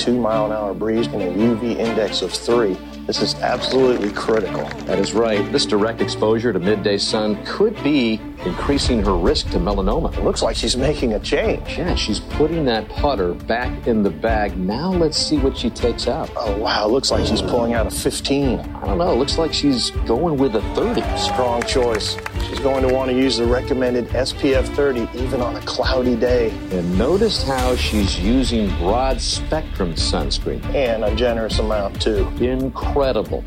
22 mile an hour breeze and a UV index of 3. This is absolutely critical. That is right. This direct exposure to midday sun could be increasing her risk to melanoma. It looks like she's making a change. Yeah, she's putting that putter back in the bag. Now let's see what she takes out. Oh, wow. Looks like she's pulling out a 15. I don't know. Looks like she's going with a 30. Strong choice. She's going to want to use the recommended SPF 30 even on a cloudy day. And notice how she's using broad spectrum sunscreen. And a generous amount, too. Incredible.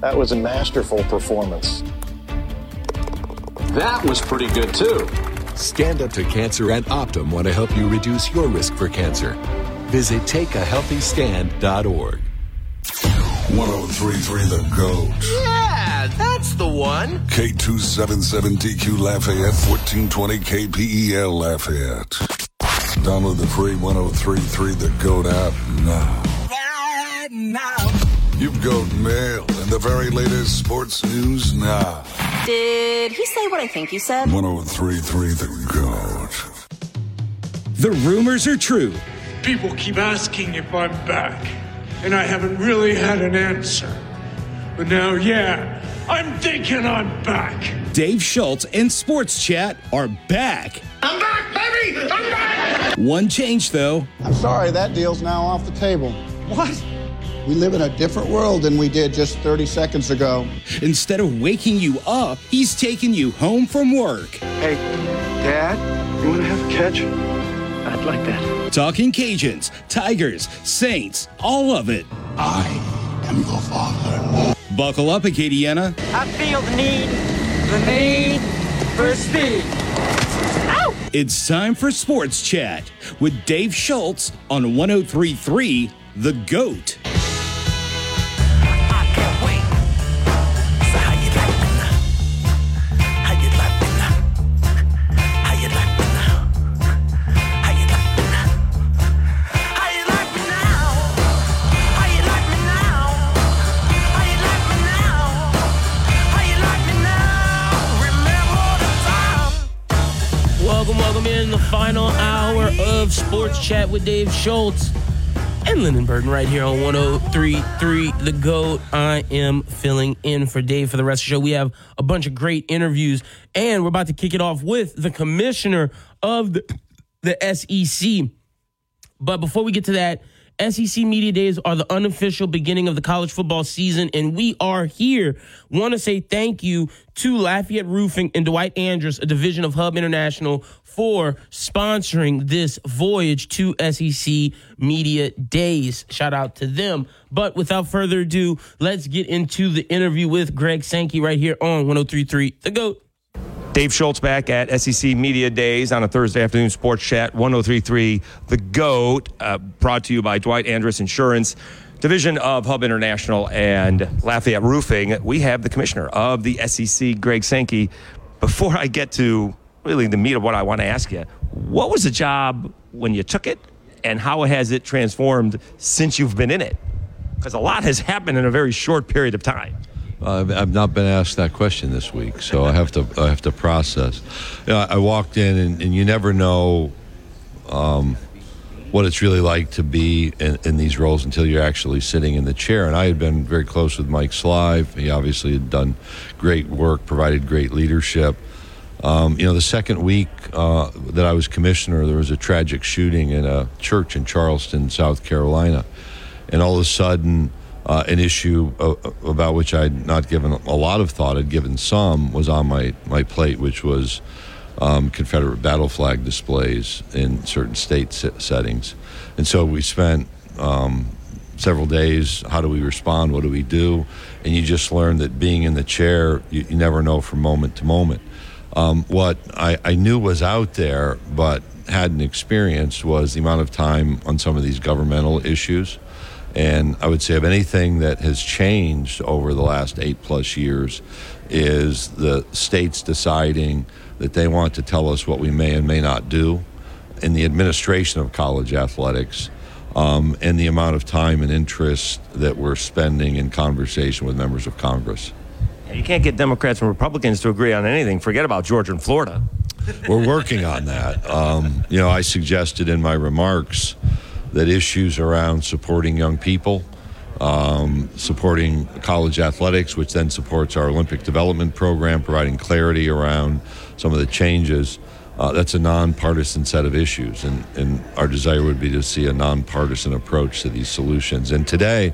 That was a masterful performance. That was pretty good, too. Stand Up to Cancer and Optum want to help you reduce your risk for cancer. Visit takeahealthystand.org. 1033 The Goat. Yeah, that's the one. K277DQ Lafayette, 1420 KPEL Lafayette. Download the free 1033 The Goat app now. Right now. You've got mail and the very latest sports news now. Did he say what I think he said? 1033 The Goat. The rumors are true. People keep asking if I'm back, and I haven't really had an answer. But now, yeah, I'm thinking I'm back. Dave Schultz and Sports Chat are back. I'm back, baby! I'm back! One change, though. I'm sorry, that deal's now off the table. What? We live in a different world than we did just 30 seconds ago. Instead of waking you up, he's taking you home from work. Hey, Dad, you want to have a catch? I'd like that. Talking Cajuns, Tigers, Saints, all of it. I am your father. Buckle up, Acadiana. I feel the need, the need for speed. Ow! It's time for Sports Chat with Dave Schultz on 1033 The Goat. With Dave Schultz and Lyndon Burton right here on 1033 The GOAT. I am filling in for Dave for the rest of the show. We have a bunch of great interviews, and we're about to kick it off with the commissioner of the, the SEC. But before we get to that, SEC Media Days are the unofficial beginning of the college football season, and we are here. Want to say thank you to Lafayette Roofing and Dwight Andrus, a division of Hub International, for sponsoring this voyage to SEC Media Days. Shout out to them. But without further ado, let's get into the interview with Greg Sankey right here on 1033 The GOAT. Dave Schultz back at SEC Media Days on a Thursday afternoon sports chat 1033 The GOAT, uh, brought to you by Dwight Andrus Insurance, division of Hub International and Lafayette Roofing. We have the commissioner of the SEC, Greg Sankey. Before I get to really the meat of what I want to ask you, what was the job when you took it and how has it transformed since you've been in it? Because a lot has happened in a very short period of time. I've, not been asked that question this week, so I have to I have to process. You know, I walked in, and, and you never know um, what it's really like to be in, in, these roles until you're actually sitting in the chair. And I had been very close with Mike Slive. He obviously had done great work, provided great leadership. Um, you know, the second week uh, that I was commissioner, there was a tragic shooting in a church in Charleston, South Carolina, and all of a sudden uh, an issue uh, about which I'd not given a lot of thought, I'd given some, was on my, my plate, which was um, Confederate battle flag displays in certain state settings. And so we spent um, several days how do we respond, what do we do? And you just learn that being in the chair, you, you never know from moment to moment. Um, what I, I knew was out there, but hadn't experienced, was the amount of time on some of these governmental issues and I would say, of anything that has changed over the last eight plus years, is the states deciding that they want to tell us what we may and may not do in the administration of college athletics. Um, and the amount of time and interest that we're spending in conversation with members of Congress. You can't get Democrats and Republicans to agree on anything. Forget about Georgia and Florida. We're working on that. Um, you know, I suggested in my remarks that issues around supporting young people, um, supporting college athletics, which then supports our Olympic development program, providing clarity around some of the changes. Uh, that's a nonpartisan set of issues, and, and our desire would be to see a nonpartisan approach to these solutions. And today,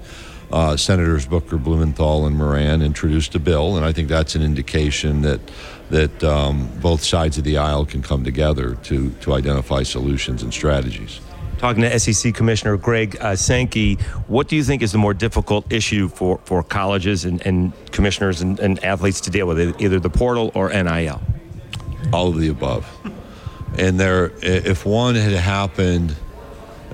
uh, Senators Booker, Blumenthal, and Moran introduced a bill, and I think that's an indication that that um, both sides of the aisle can come together to to identify solutions and strategies. Talking to SEC Commissioner Greg uh, Sankey, what do you think is the more difficult issue for, for colleges and, and commissioners and, and athletes to deal with, either the portal or NIL? All of the above. And there, if one had happened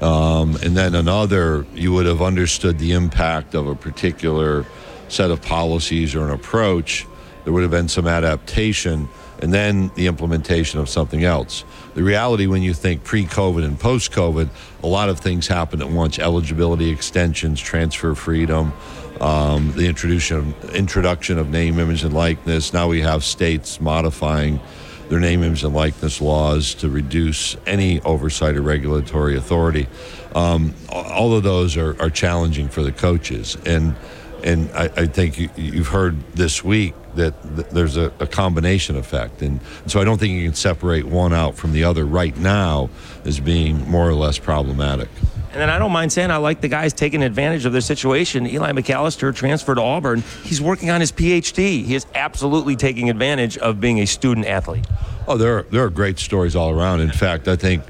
um, and then another, you would have understood the impact of a particular set of policies or an approach. There would have been some adaptation and then the implementation of something else. The reality, when you think pre COVID and post COVID, a lot of things happen at once eligibility extensions, transfer freedom, um, the introduction, introduction of name, image, and likeness. Now we have states modifying their name, image, and likeness laws to reduce any oversight or regulatory authority. Um, all of those are, are, challenging for the coaches. And, and I, I think you, you've heard this week that there's a, a, combination effect. And so I don't think you can separate one out from the other right now as being more or less problematic. And then I don't mind saying I like the guys taking advantage of their situation. Eli McAllister transferred to Auburn. He's working on his PhD. He is absolutely taking advantage of being a student athlete. Oh, there are, there are great stories all around. In fact, I think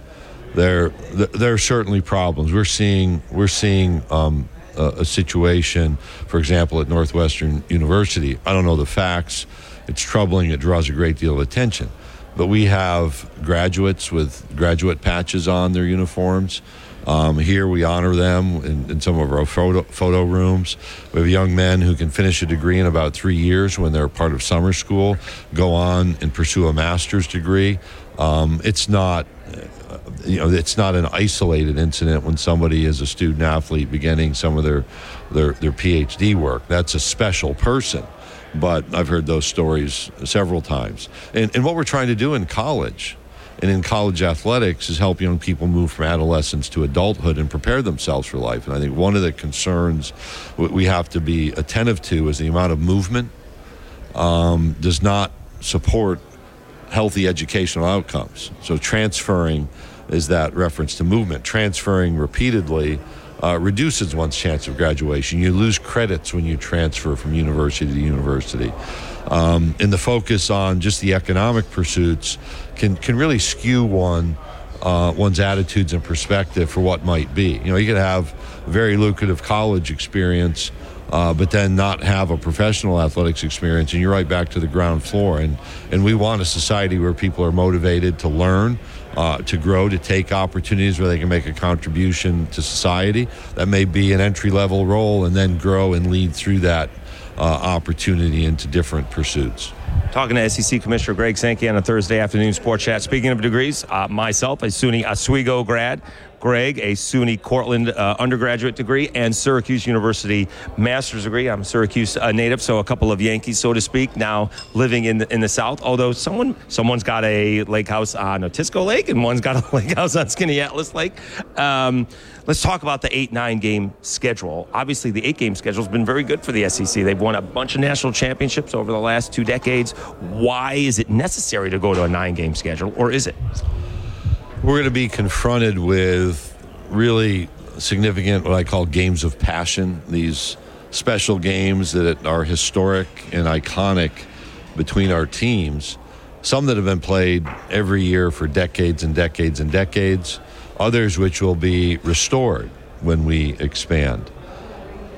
there there are certainly problems. We're seeing we're seeing um, a, a situation, for example, at Northwestern University. I don't know the facts. It's troubling. It draws a great deal of attention. But we have graduates with graduate patches on their uniforms. Um, here we honor them in, in, some of our photo, photo rooms. We have young men who can finish a degree in about three years when they're part of summer school, go on and pursue a master's degree. Um, it's not you know, it's not an isolated incident when somebody is a student athlete beginning some of their, their, their PhD work. That's a special person. But I've heard those stories several times. And, and what we're trying to do in college and in college athletics is help young people move from adolescence to adulthood and prepare themselves for life. And I think one of the concerns we have to be attentive to is the amount of movement um, does not support healthy educational outcomes. So transferring is that reference to movement. Transferring repeatedly uh, reduces one's chance of graduation. You lose credits when you transfer from university to university. Um, and the focus on just the economic pursuits can, can really skew one. Uh, one's attitudes and perspective for what might be. You know, you could have a very lucrative college experience, uh, but then not have a professional athletics experience, and you're right back to the ground floor. And and we want a society where people are motivated to learn, uh, to grow, to take opportunities where they can make a contribution to society. That may be an entry level role and then grow and lead through that uh, opportunity into different pursuits. Talking to SEC Commissioner Greg Sankey on a Thursday afternoon sports chat. Speaking of degrees, uh, myself, a SUNY Oswego grad, Greg, a SUNY Cortland uh, undergraduate degree, and Syracuse University master's degree. I'm a Syracuse uh, native, so a couple of Yankees, so to speak, now living in the, in the South. Although someone someone's got a lake house on Otisco Lake, and one's got a lake house on Skaneateles Lake. Um, let's talk about the eight nine game schedule. Obviously, the eight game schedule has been very good for the SEC. They've won a bunch of national championships over the last two decades. Why is it necessary to go to a nine game schedule, or is it? We're going to be confronted with really significant, what I call games of passion, these special games that are historic and iconic between our teams. Some that have been played every year for decades and decades and decades, others which will be restored when we expand.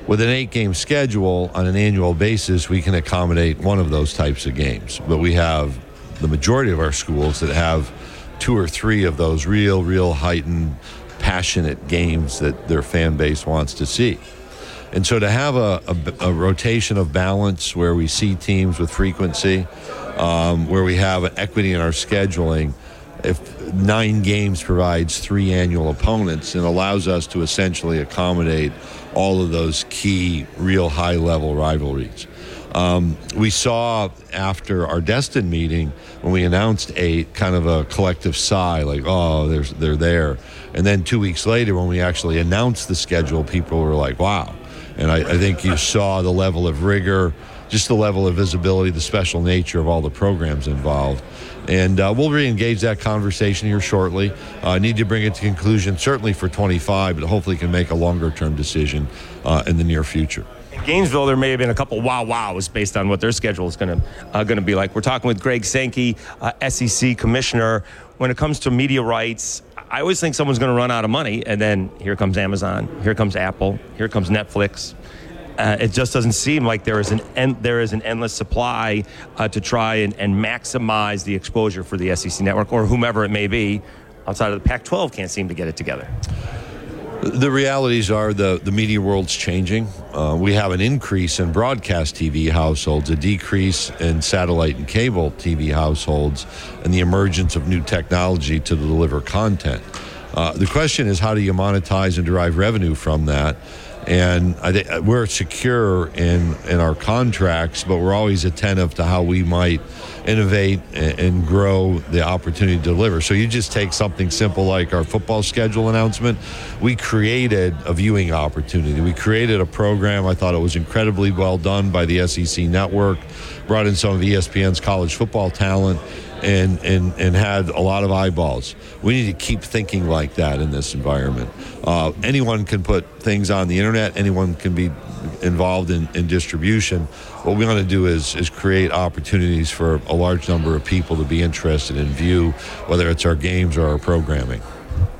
With an eight game schedule on an annual basis, we can accommodate one of those types of games. But we have the majority of our schools that have two or three of those real, real heightened, passionate games that their fan base wants to see. And so to have a, a, a rotation of balance where we see teams with frequency, um, where we have an equity in our scheduling, if nine games provides three annual opponents and allows us to essentially accommodate all of those key, real high level rivalries. Um, we saw after our Destin meeting when we announced eight, kind of a collective sigh, like, oh, they're, they're there. And then two weeks later, when we actually announced the schedule, people were like, wow. And I, I think you saw the level of rigor, just the level of visibility, the special nature of all the programs involved. And uh, we'll re-engage that conversation here shortly. I uh, need to bring it to conclusion, certainly for 25, but hopefully can make a longer-term decision uh, in the near future. In Gainesville, there may have been a couple wow wows based on what their schedule is going to uh, going to be like. We're talking with Greg Sankey, uh, SEC commissioner. When it comes to media rights, I always think someone's going to run out of money, and then here comes Amazon, here comes Apple, here comes Netflix. Uh, it just doesn't seem like there is an en- there is an endless supply uh, to try and, and maximize the exposure for the SEC network or whomever it may be outside of the Pac-12 can't seem to get it together. The realities are the, the media world's changing. Uh, we have an increase in broadcast TV households, a decrease in satellite and cable TV households, and the emergence of new technology to deliver content. Uh, the question is, how do you monetize and derive revenue from that? And I think uh, we're secure in in our contracts, but we're always attentive to how we might innovate and, and grow the opportunity to deliver. So you just take something simple like our football schedule announcement. We created a viewing opportunity. We created a program. I thought it was incredibly well done by the SEC network. Brought in some of ESPN's college football talent and, and, and had a lot of eyeballs. We need to keep thinking like that in this environment. Uh, anyone can put things on the internet, anyone can be involved in, in distribution. What we want to do is, is create opportunities for a large number of people to be interested in view, whether it's our games or our programming.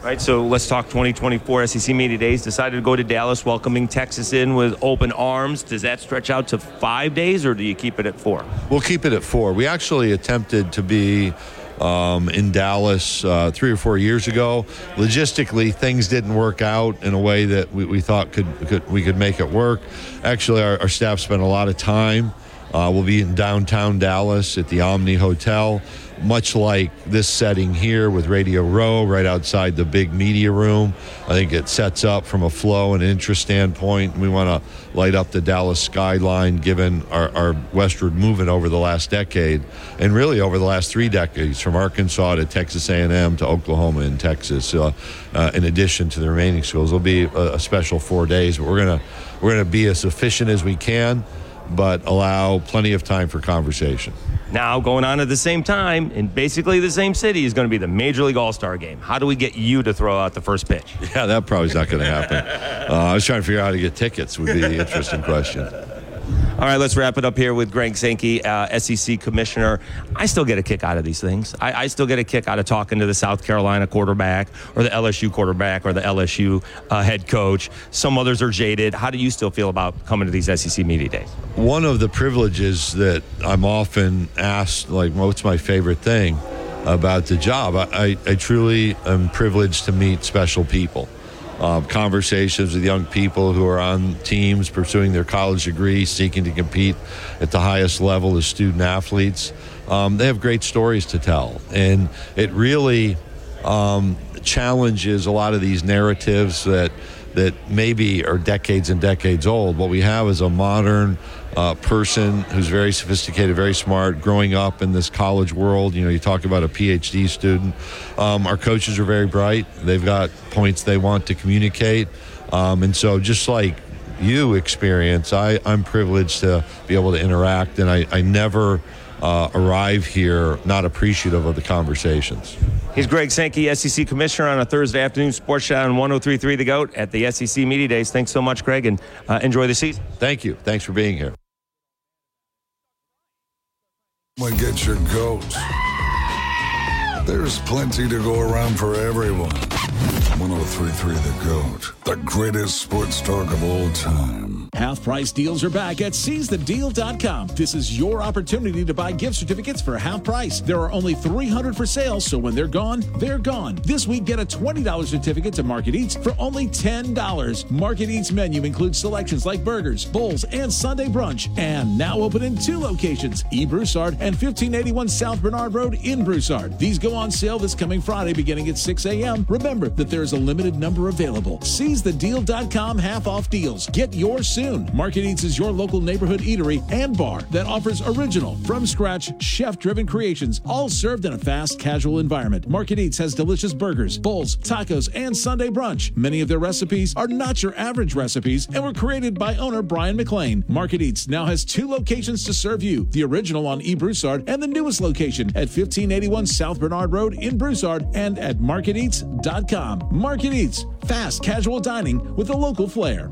Right, so let's talk 2024 SEC Media Days. Decided to go to Dallas, welcoming Texas in with open arms. Does that stretch out to five days, or do you keep it at four? We'll keep it at four. We actually attempted to be um, in Dallas uh, three or four years ago. Logistically, things didn't work out in a way that we, we thought could, could, we could make it work. Actually, our, our staff spent a lot of time. Uh, we'll be in downtown Dallas at the Omni Hotel much like this setting here with Radio Row right outside the big media room. I think it sets up from a flow and interest standpoint. We want to light up the Dallas skyline given our, our, westward movement over the last decade and really over the last three decades from Arkansas to Texas A&M to Oklahoma and Texas. Uh, uh, in addition to the remaining schools, it'll be a, a special four days, but we're gonna we're gonna be as efficient as we can, but allow plenty of time for conversation. Now, going on at the same time in basically the same city is going to be the Major League All Star game. How do we get you to throw out the first pitch? Yeah, that probably is not going to happen. Uh, I was trying to figure out how to get tickets, would be the interesting question. All right, let's wrap it up here with Greg Sankey, uh, SEC commissioner. I still get a kick out of these things. I, I, still get a kick out of talking to the South Carolina quarterback or the LSU quarterback or the LSU uh, head coach. Some others are jaded. How do you still feel about coming to these SEC media days? One of the privileges that I'm often asked, like, what's my favorite thing about the job? I, I, I truly am privileged to meet special people conversations with young people who are on teams pursuing their college degree, seeking to compete at the highest level as student athletes. Um, they have great stories to tell, and it really um, challenges a lot of these narratives that that maybe are decades and decades old. What we have is a modern uh, person who's very sophisticated, very smart, growing up in this college world. You know, you talk about a PhD student. Um, our coaches are very bright. They've got points they want to communicate. Um, and so, just like you experience, I, I'm privileged to be able to interact, and I, I never uh, arrive here not appreciative of the conversations. He's Greg Sankey, SEC Commissioner on a Thursday afternoon sports chat on 1033 The GOAT at the SEC Media Days. Thanks so much, Greg, and uh, enjoy the season. Thank you. Thanks for being here. When get your goat. There's plenty to go around for everyone. 1033 The GOAT, the greatest sports talk of all time. Half price deals are back at seizethedeal.com. This is your opportunity to buy gift certificates for half price. There are only 300 for sale, so when they're gone, they're gone. This week, get a $20 certificate to Market Eats for only $10. Market Eats menu includes selections like burgers, bowls, and Sunday brunch. And now open in two locations, E. Broussard and 1581 South Bernard Road in Broussard. These go on sale this coming Friday beginning at 6 a.m. Remember that there's a limited number available. Seize the SeizeTheDeal.com half off deals. Get yours soon. Market Eats is your local neighborhood eatery and bar that offers original, from scratch, chef driven creations, all served in a fast, casual environment. Market Eats has delicious burgers, bowls, tacos, and Sunday brunch. Many of their recipes are not your average recipes and were created by owner Brian McLean. Market Eats now has two locations to serve you the original on E. Broussard and the newest location at 1581 South Bernard Road in Broussard and at marketeats.com. Market Eats, fast, casual dining with a local flair.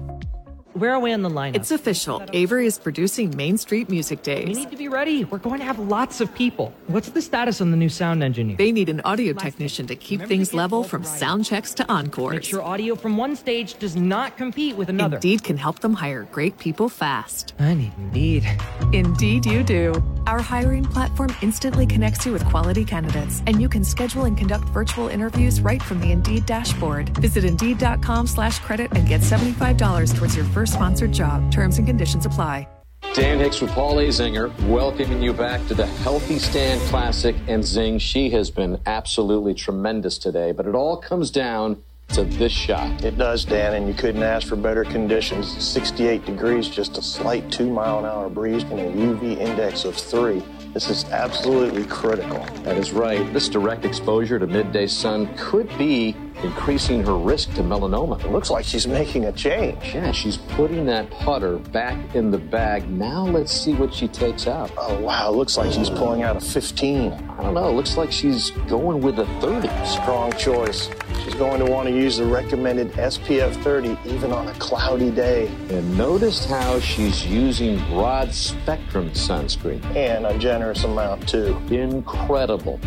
Where are we on the lineup? It's official. Avery is producing Main Street Music Days. We need to be ready. We're going to have lots of people. What's the status on the new sound engineer? They need an audio technician to keep things level from sound checks to encores. Make sure audio from one stage does not compete with another. Indeed can help them hire great people fast. I need Indeed. Indeed, you do. Our hiring platform instantly connects you with quality candidates, and you can schedule and conduct virtual interviews right from the Indeed dashboard. Visit Indeed.com/credit and get seventy-five dollars towards your first sponsored job. Terms and conditions apply. Dan Hicks with Paul Azinger, welcoming you back to the Healthy Stand Classic. And Zing, she has been absolutely tremendous today, but it all comes down to this shot. It does, Dan, and you couldn't ask for better conditions. 68 degrees, just a slight two mile an hour breeze, and a UV index of three. This is absolutely critical. That is right. This direct exposure to midday sun could be increasing her risk to melanoma. It looks like she's making a change. Yeah, she's putting that putter back in the bag. Now let's see what she takes out. Oh, wow. Looks like she's pulling out a 15. I don't know. Looks like she's going with a 30. Strong choice. She's going to want to use the recommended SPF 30 even on a cloudy day. And notice how she's using broad spectrum sunscreen. And a generous amount, too. Incredible.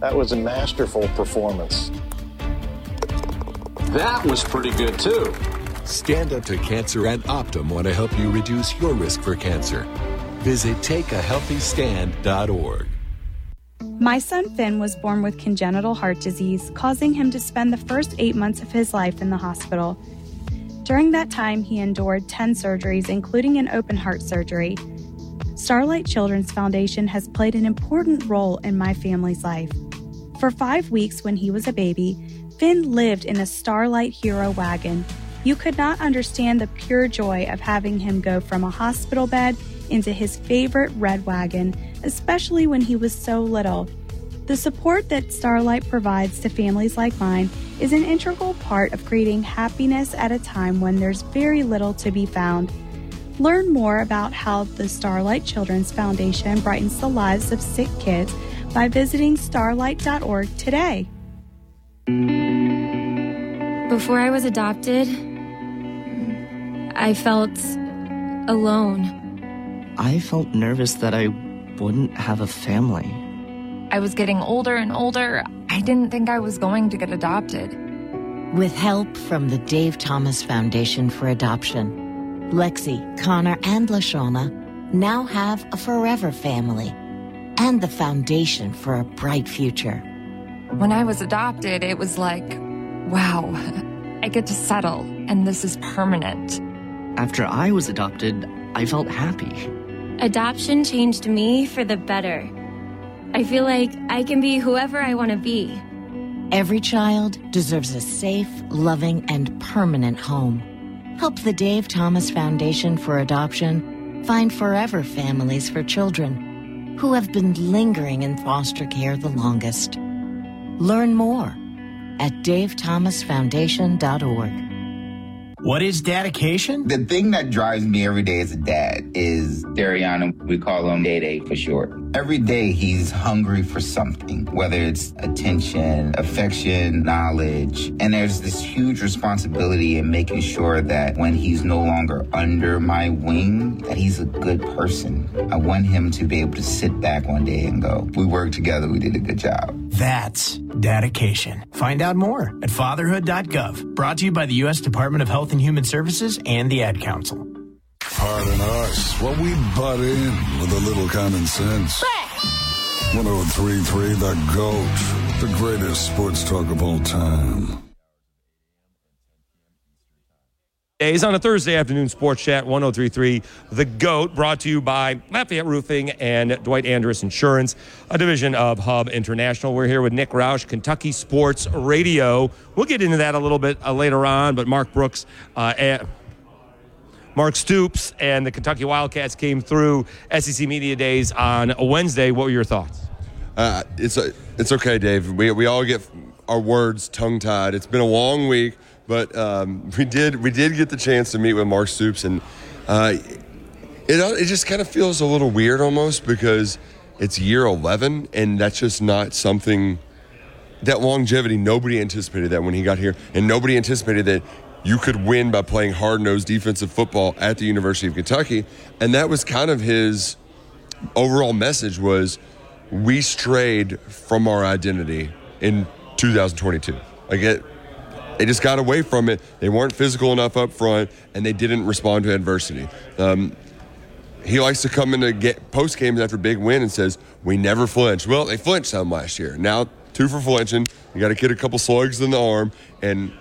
That was a masterful performance. That was pretty good, too. Stand Up to Cancer and Optum want to help you reduce your risk for cancer. Visit takeahealthystand.org. My son Finn was born with congenital heart disease, causing him to spend the first eight months of his life in the hospital. During that time, he endured 10 surgeries, including an open heart surgery. Starlight Children's Foundation has played an important role in my family's life. For five weeks, when he was a baby, Finn lived in a Starlight Hero wagon. You could not understand the pure joy of having him go from a hospital bed into his favorite red wagon, especially when he was so little. The support that Starlight provides to families like mine is an integral part of creating happiness at a time when there's very little to be found. Learn more about how the Starlight Children's Foundation brightens the lives of sick kids by visiting starlight.org today. Before I was adopted, I felt alone. I felt nervous that I wouldn't have a family. I was getting older and older. I didn't think I was going to get adopted. With help from the Dave Thomas Foundation for Adoption, Lexi, Connor, and Lashawna now have a forever family and the foundation for a bright future. When I was adopted, it was like, wow, I get to settle, and this is permanent. After I was adopted, I felt happy. Adoption changed me for the better. I feel like I can be whoever I want to be. Every child deserves a safe, loving, and permanent home. Help the Dave Thomas Foundation for Adoption find forever families for children who have been lingering in foster care the longest. Learn more at davethomasfoundation.org. What is dedication? The thing that drives me every day as a dad is Dariana. We call him Day Day for short. Every day he's hungry for something, whether it's attention, affection, knowledge. And there's this huge responsibility in making sure that when he's no longer under my wing, that he's a good person. I want him to be able to sit back one day and go, we worked together, we did a good job. That's dedication. Find out more at fatherhood.gov. Brought to you by the U.S. Department of Health and Human Services and the Ad Council. Pardon us while we butt in with a little common sense. 1033 The GOAT, the greatest sports talk of all time. Days on a Thursday afternoon sports chat 1033 The GOAT brought to you by Lafayette Roofing and Dwight Andrus Insurance, a division of Hub International. We're here with Nick Roush, Kentucky Sports Radio. We'll get into that a little bit uh, later on, but Mark Brooks, uh, Mark Stoops and the Kentucky Wildcats came through SEC Media Days on a Wednesday. What were your thoughts? Uh, it's a, it's okay, Dave. We, we all get our words tongue tied. It's been a long week, but um, we did we did get the chance to meet with Mark Stoops, and uh, it it just kind of feels a little weird almost because it's year eleven, and that's just not something that longevity. Nobody anticipated that when he got here, and nobody anticipated that you could win by playing hard nosed defensive football at the University of Kentucky, and that was kind of his overall message was we strayed from our identity in 2022. Like it, they just got away from it. They weren't physical enough up front, and they didn't respond to adversity. Um, he likes to come into get post games after big win and says, "We never flinch." Well, they flinched some last year. Now two for flinching. You got to get a couple slugs in the arm and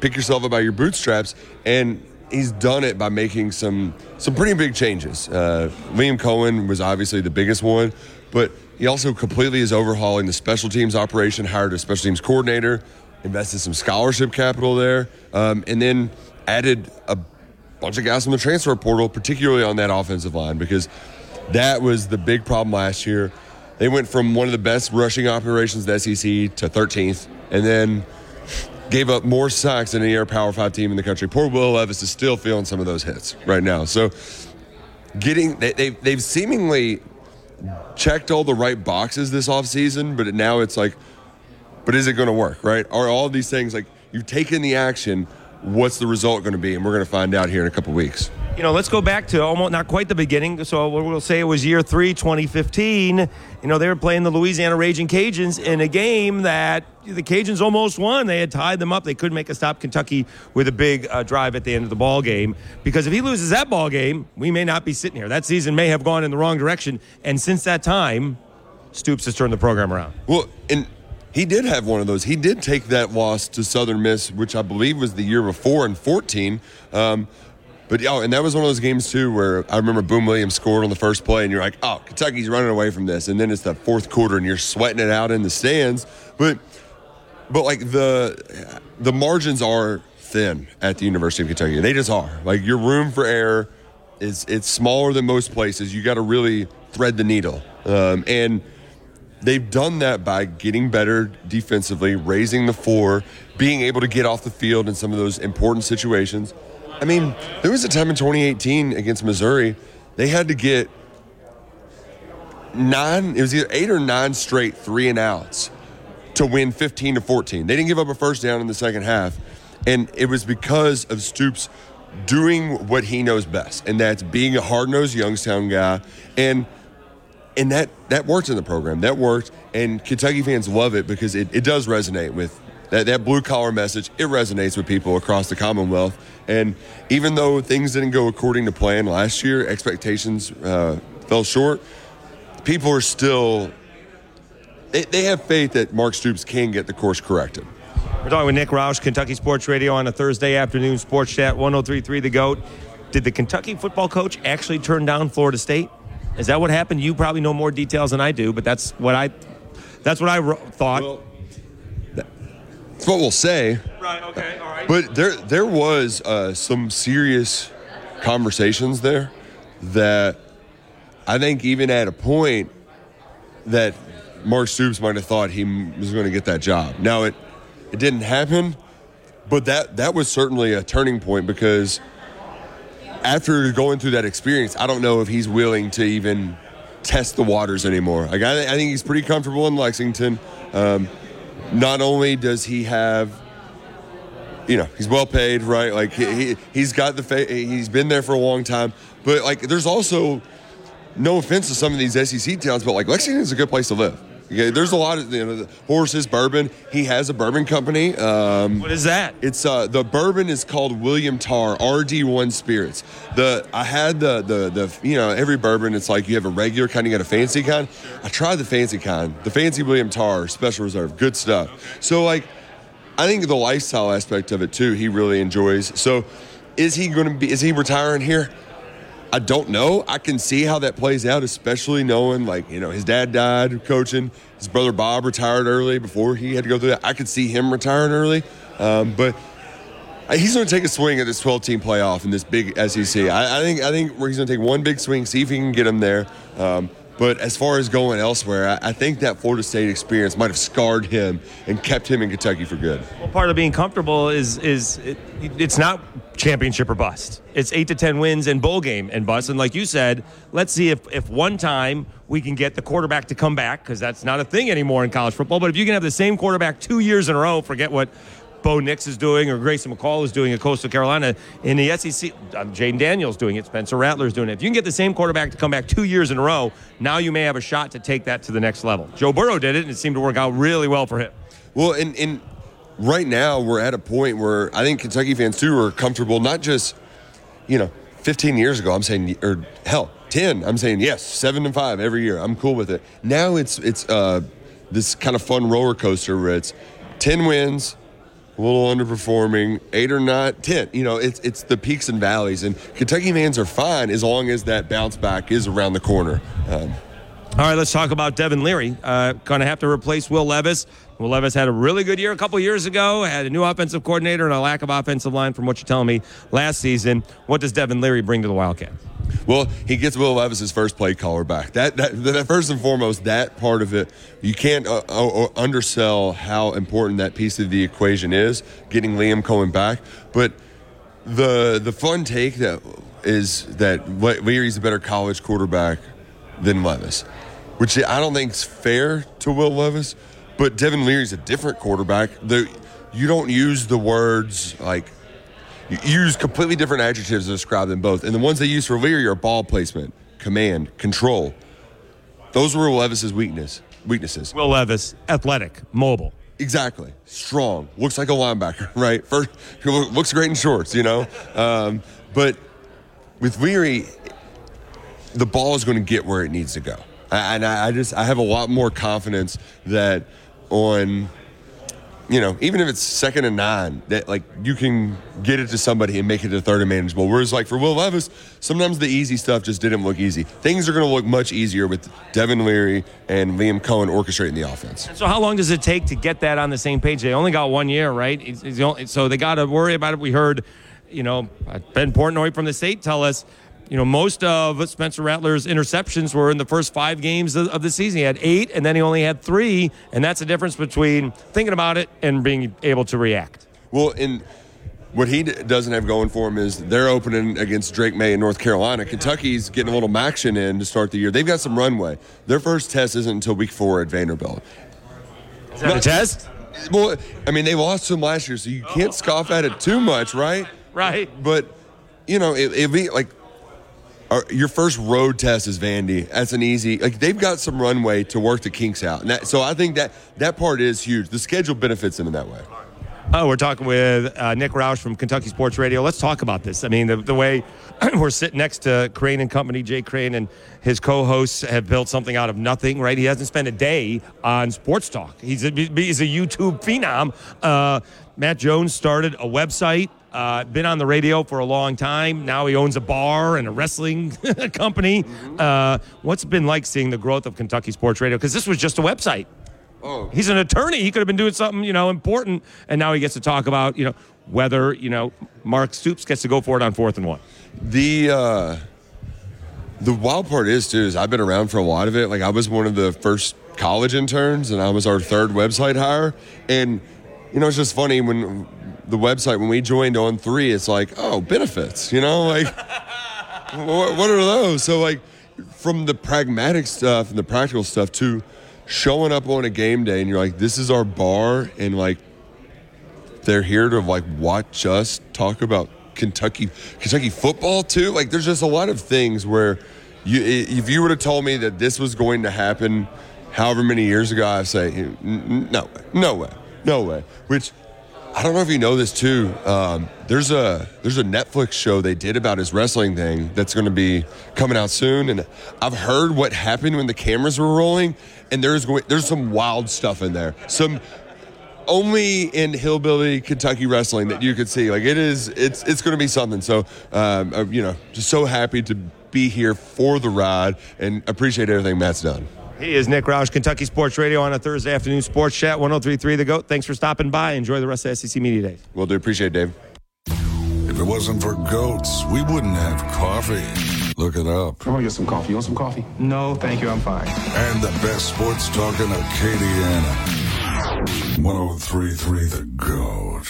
pick yourself up by your bootstraps. And he's done it by making some some pretty big changes. Uh, Liam Coen was obviously the biggest one, but he also completely is overhauling the special teams operation. Hired a special teams coordinator, invested some scholarship capital there, um, and then added a bunch of guys from the transfer portal, particularly on that offensive line, because that was the big problem last year. They went from one of the best rushing operations in the SEC to 13th, and then gave up more sacks than any other Power Five team in the country. Poor Will Levis is still feeling some of those hits right now. So, getting they, they've, they've seemingly checked all the right boxes this offseason, but now it's like, but is it going to work, right? Are all these things like you've taken the action? What's the result going to be? And we're going to find out here in a couple weeks you know, let's go back to almost not quite the beginning. So we'll say it was year three, 2015. You know, they were playing the Louisiana Ragin' Cajuns in a game that the Cajuns almost won. They had tied them up. They couldn't make a stop Kentucky with a big uh, drive at the end of the ball game. Because if he loses that ball game, we may not be sitting here. That season may have gone in the wrong direction. And since that time, Stoops has turned the program around. Well, and he did have one of those. He did take that loss to Southern Miss, which I believe was the year before in 14. Um, but oh, and that was one of those games too where I remember Boom Williams scored on the first play, and you're like, oh, Kentucky's running away from this, and then it's the fourth quarter, and you're sweating it out in the stands. But but like the the margins are thin at the University of Kentucky. They just are. Like your room for error is it's smaller than most places. You got to really thread the needle, um, and they've done that by getting better defensively, raising the floor, being able to get off the field in some of those important situations. I mean, there was a time in 2018 against Missouri, they had to get nine, it was either eight or nine straight three and outs to win 15 to 14. They didn't give up a first down in the second half. And it was because of Stoops doing what he knows best, and that's being a hard nosed Youngstown guy. And and that that worked in the program. That worked, and Kentucky fans love it because it, it does resonate with that, that blue collar message. It resonates with people across the Commonwealth. And even though things didn't go according to plan last year, expectations uh, fell short, people are still, they, they have faith that Mark Stoops can get the course corrected. We're talking with Nick Roush, Kentucky Sports Radio on a Thursday afternoon sports chat, 1033 The GOAT. Did the Kentucky football coach actually turn down Florida State? Is that what happened? You probably know more details than I do, but that's what I that's what I thought. Well, that's what we'll say. Right. Okay. All right. But there there was uh, some serious conversations there that I think even at a point that Mark Stoops might have thought he was going to get that job. Now it it didn't happen, but that that was certainly a turning point because after going through that experience, I don't know if he's willing to even test the waters anymore. Like I, I think he's pretty comfortable in Lexington. Um, not only does he have you know he's well paid right? Like he, he has got the fa- he's been there for a long time. But like there's also no offense to some of these SEC towns but like Lexington's a good place to live Okay, there's a lot of you know, horses, bourbon. He has a bourbon company. Um, what is that? It's uh, the bourbon is called William Tarr RD1 Spirits. The I had the the the you know every bourbon. It's like you have a regular kind, you got a fancy kind. I tried the fancy kind, the fancy William Tarr Special Reserve. Good stuff. So like, I think the lifestyle aspect of it too, he really enjoys. So, is he going to be? Is he retiring here? I don't know. I can see how that plays out, especially knowing like you know his dad died coaching, his brother Bob retired early before he had to go through that. I could see him retiring early, um, but Uh, He's going to take a swing at this 12-team playoff in this big SEC. I, I think I think he's going to take one big swing, see if he can get him there. Um, but as far as going elsewhere, I, think that Florida State experience might have scarred him and kept him in Kentucky for good. Well, part of being comfortable is is it, it's not championship or bust. It's eight to ten wins and bowl game and bust. And like you said, let's see if if one time we can get the quarterback to come back because that's not a thing anymore in college football. But if you can have the same quarterback two years in a row, forget what. Bo Nix is doing, or Grayson McCall is doing at Coastal Carolina. In the SEC, uh, Jayden Daniels doing it. Spencer Rattler is doing it. If you can get the same quarterback to come back two years in a row, now you may have a shot to take that to the next level. Joe Burrow did it, and it seemed to work out really well for him. Well, and, and right now we're at a point where I think Kentucky fans too are comfortable, not just, you know, 15 years ago, I'm saying, or hell, 10, I'm saying yes, seven and five every year. I'm cool with it. Now it's it's uh, this kind of fun roller coaster where it's 10 wins, a little underperforming, eight or not, 10. You know, it's it's the peaks and valleys, and Kentucky fans are fine as long as that bounce back is around the corner. Um, All right, let's talk about Devin Leary. Uh, going to have to replace Will Levis. Will Levis had a really good year a couple years ago, had a new offensive coordinator and a lack of offensive line from what you're telling me last season. What does Devin Leary bring to the Wildcats? Well, he gets Will Levis's first play caller back. That, that, that first and foremost, that part of it, you can't uh, uh, undersell how important that piece of the equation is. Getting Liam Coen back, but the the fun take that is that Le- Leary's a better college quarterback than Levis, which I don't think is fair to Will Levis. But Devin Leary's a different quarterback. The you don't use the words like you use completely different adjectives to describe them both. And the ones they use for Leary are ball placement, command, control. Those were Levis's weakness weaknesses. Will Levis, athletic, mobile. Exactly. Strong. Looks like a linebacker, right? First, looks great in shorts, you know? Um, but with Leary, the ball is going to get where it needs to go. And I I just, I have a lot more confidence that on, you know, even if it's second and nine, that like you can get it to somebody and make it to third and manageable. Whereas like for Will Levis, sometimes the easy stuff just didn't look easy. Things are going to look much easier with Devin Leary and Liam Coen orchestrating the offense. So how long does it take to get that on the same page? They only got one year, right? It's- it's only- so they got to worry about it. We heard, you know, Ben Portnoy from the state tell us, you know, most of Spencer Rattler's interceptions were in the first five games of, of the season. He had eight, and then he only had three, and that's the difference between thinking about it and being able to react. Well, and what he d- doesn't have going for him is they're opening against Drake Maye in North Carolina. Kentucky's getting a little action in to start the year. They've got some runway. Their first test isn't until week four at Vanderbilt. Is that a test? Well, I mean, they lost to him last year, so you can't oh. scoff at it too much, right? Right. But, you know, it, it be like our, your first road test is Vandy. That's an easy. Like they've got some runway to work the kinks out, that, so I think that that part is huge. The schedule benefits them in that way. Oh, we're talking with uh, Nick Roush from Kentucky Sports Radio. Let's talk about this. I mean, the, the way we're sitting next to Crane and Company, Jay Crane and his co-hosts have built something out of nothing, right? He hasn't spent a day on sports talk. He's a, he's a YouTube phenom. Uh, Matt Jones started a website. Uh, been on the radio for a long time. Now he owns a bar and a wrestling company. Uh, what's it been like seeing the growth of Kentucky Sports Radio? Because this was just a website. Oh. He's an attorney. He could have been doing something, you know, important, and now he gets to talk about, you know, whether you know Mark Stoops gets to go for it on fourth and one. The uh, the wild part is too is I've been around for a lot of it. Like I was one of the first college interns, and I was our third website hire. And you know, it's just funny when the website when we joined on three, it's like oh benefits. You know, like what, what are those? So like from the pragmatic stuff and the practical stuff to showing up on a game day, and you're like, this is our bar, and like they're here to like watch us talk about Kentucky Kentucky football too. Like there's just a lot of things where you if you would have told me that this was going to happen however many years ago, I'd say "N- n- no, no way, no way. Which I don't know if you know this too. Um, there's a there's a Netflix show they did about his wrestling thing that's going to be coming out soon, and I've heard what happened when the cameras were rolling, and there's there's some wild stuff in there. Some only in hillbilly Kentucky wrestling that you could see. Like it is, it's it's going to be something. So, um, uh, you know, just so happy to be here for the ride and appreciate everything Matt's done. He is Nick Roush, Kentucky Sports Radio on a Thursday afternoon sports chat, 1033 The Goat. Thanks for stopping by. Enjoy the rest of SEC Media Days. Well, do appreciate it, Dave. If it wasn't for goats, we wouldn't have coffee. Look it up. I want to get some coffee. You want some coffee? No, thank you. I'm fine. And the best sports talk in Acadiana. 1033 The Goat.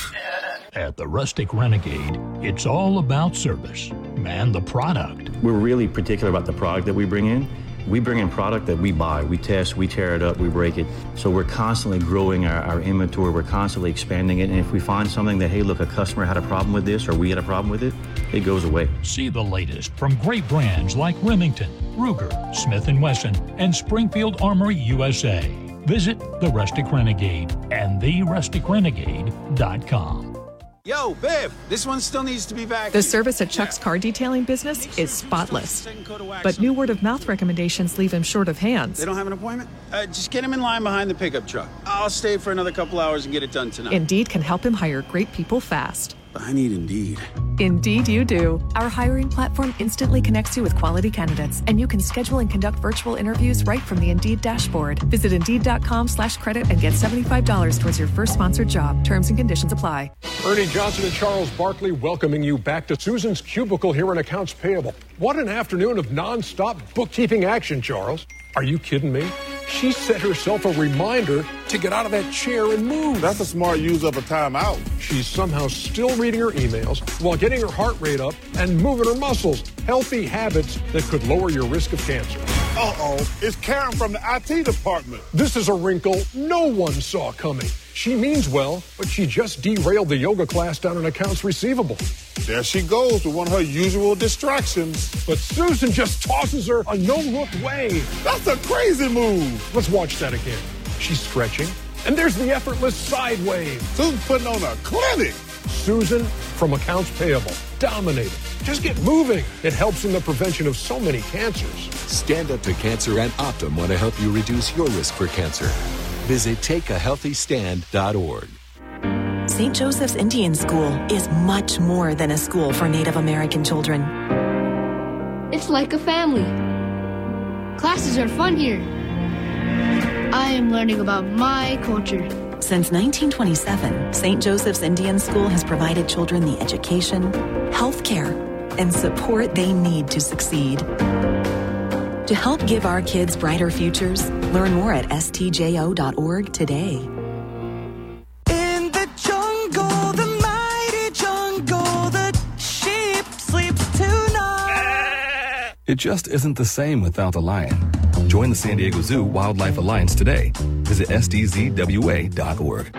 At the Rustic Renegade, it's all about service and the product. We're really particular about the product that we bring in. We bring in product that we buy, we test, we tear it up, we break it. So we're constantly growing our, our inventory, we're constantly expanding it. And if we find something that, hey, look, a customer had a problem with this or we had a problem with it, it goes away. See the latest from great brands like Remington, Ruger, Smith & Wesson, and Springfield Armory USA. Visit The Rustic Renegade and TheRusticRenegade.com. Yo, Biv, this one still needs to be vacuumed. The service at Chuck's car detailing business is spotless. But new word of mouth recommendations leave him short of hands. They don't have an appointment? Uh, just get him in line behind the pickup truck. I'll stay for another couple hours and get it done tonight. Indeed can help him hire great people fast. I need Indeed. Indeed, you do. Our hiring platform instantly connects you with quality candidates, and you can schedule and conduct virtual interviews right from the Indeed dashboard. Visit Indeed.com slash credit and get $75 towards your first sponsored job. Terms and conditions apply. Ernie Johnson and Charles Barkley welcoming you back to Susan's Cubicle here in Accounts Payable. What an afternoon of nonstop bookkeeping action, Charles. Are you kidding me? She set herself a reminder to get out of that chair and move. That's a smart use of a timeout. She's somehow still reading her emails while getting her heart rate up and moving her muscles. Healthy habits that could lower your risk of cancer. Uh oh, it's Karen from the IT department. This is a wrinkle no one saw coming. She means well, but she just derailed the yoga class down in accounts receivable. There she goes with one of her usual distractions. But Susan just tosses her a no look way. That's a crazy move. Let's watch that again. She's stretching, and there's the effortless side wave. Susan's putting on a clinic. Susan from Accounts Payable, dominating. Just get moving. It helps in the prevention of so many cancers. Stand Up to Cancer and Optum want to help you reduce your risk for cancer. Visit takeahealthystand.org. St. Joseph's Indian School is much more than a school for Native American children. It's like a family. Classes are fun here. I am learning about my culture. Since 1927, St. Joseph's Indian School has provided children the education, health care, and support they need to succeed. To help give our kids brighter futures, learn more at stjo.org today. It just isn't the same without a lion. Join the San Diego Zoo Wildlife Alliance today. Visit sdzwa.org.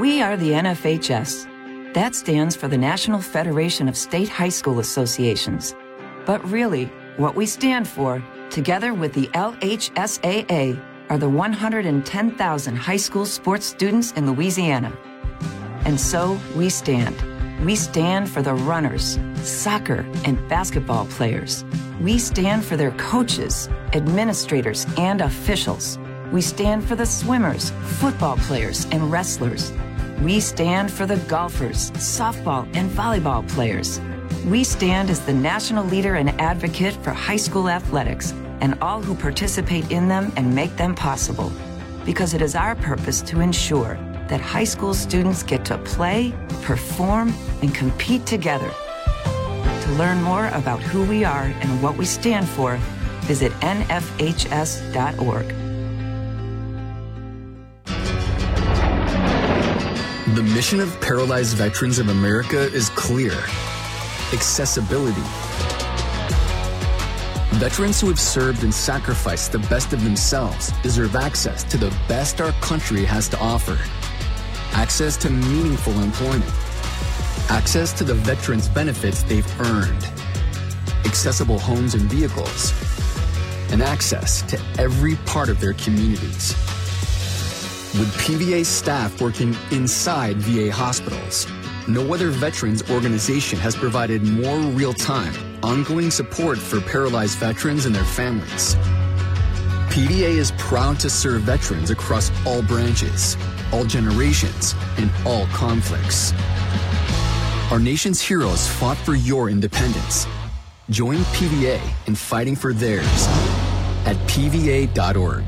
We are the NFHS. That stands for the National Federation of State High School Associations. But really, what we stand for, together with the LHSAA, are the 110,000 high school sports students in Louisiana. And so we stand. We stand for the runners, soccer, and basketball players. We stand for their coaches, administrators, and officials. We stand for the swimmers, football players, and wrestlers. We stand for the golfers, softball, and volleyball players. We stand as the national leader and advocate for high school athletics and all who participate in them and make them possible. Because it is our purpose to ensure that high school students get to play, perform, and compete together. To learn more about who we are and what we stand for, visit nfhs.org. The mission of Paralyzed Veterans of America is clear accessibility. Veterans who have served and sacrificed the best of themselves deserve access to the best our country has to offer access to meaningful employment, access to the veterans' benefits they've earned, accessible homes and vehicles, and access to every part of their communities. With PVA staff working inside VA hospitals, no other veterans organization has provided more real time, ongoing support for paralyzed veterans and their families. PVA is proud to serve veterans across all branches, all generations, and all conflicts. Our nation's heroes fought for your independence. Join PVA in fighting for theirs at PVA.org.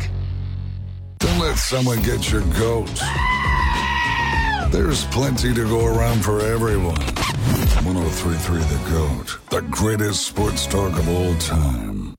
Don't let someone get your goat. There's plenty to go around for everyone. 1033 The GOAT, the greatest sports talk of all time.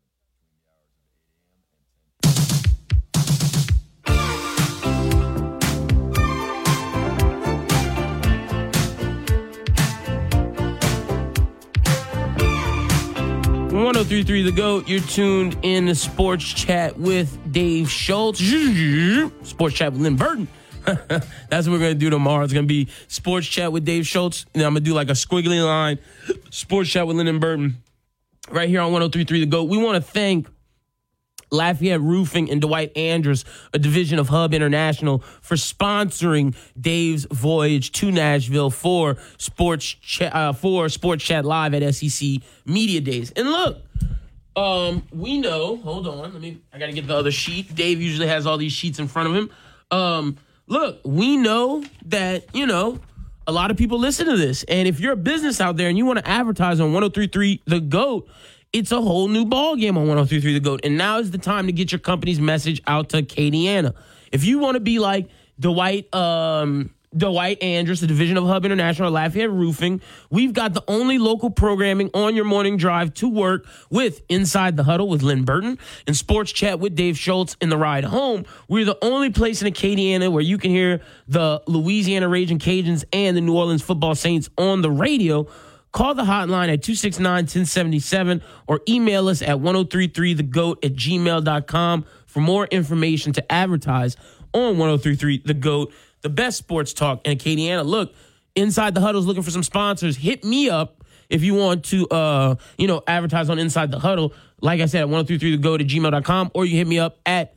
One oh three three the goat. You're tuned in to Sports Chat with Dave Schultz. Sports Chat with Lynn Burton. That's what we're gonna do tomorrow. It's gonna be Sports Chat with Dave Schultz. And I'm gonna do like a squiggly line. Sports Chat with Lynn Burton. Right here on 1033 The Goat. We want to thank Lafayette Roofing and Dwight Andrus, a division of Hub International, for sponsoring Dave's voyage to Nashville for Sports uh, for Sports Chat Live at SEC Media Days. And look, um, we know. Hold on, let me. I got to get the other sheet. Dave usually has all these sheets in front of him. Um, look, we know that you know a lot of people listen to this, and if you're a business out there and you want to advertise on 103.3 The Goat it's a whole new ball game on 1033 The Goat. And now is the time to get your company's message out to Acadiana. If you want to be like Dwight, um, Dwight Andrus, the division of Hub International, Lafayette Roofing, we've got the only local programming on your morning drive to work with Inside the Huddle with Lynn Burton and Sports Chat with Dave Schultz in the ride home. We're the only place in Acadiana where you can hear the Louisiana Ragin' Cajuns and the New Orleans Football Saints on the radio. Call the hotline at 269-1077 or email us at 1033thegoat at gmail.com for more information to advertise on 1033 The Goat, the best sports talk in Acadiana. Look, Inside the Huddle is looking for some sponsors. Hit me up if you want to, uh, you know, advertise on Inside the Huddle. Like I said, at 1033thegoat at gmail.com or you hit me up at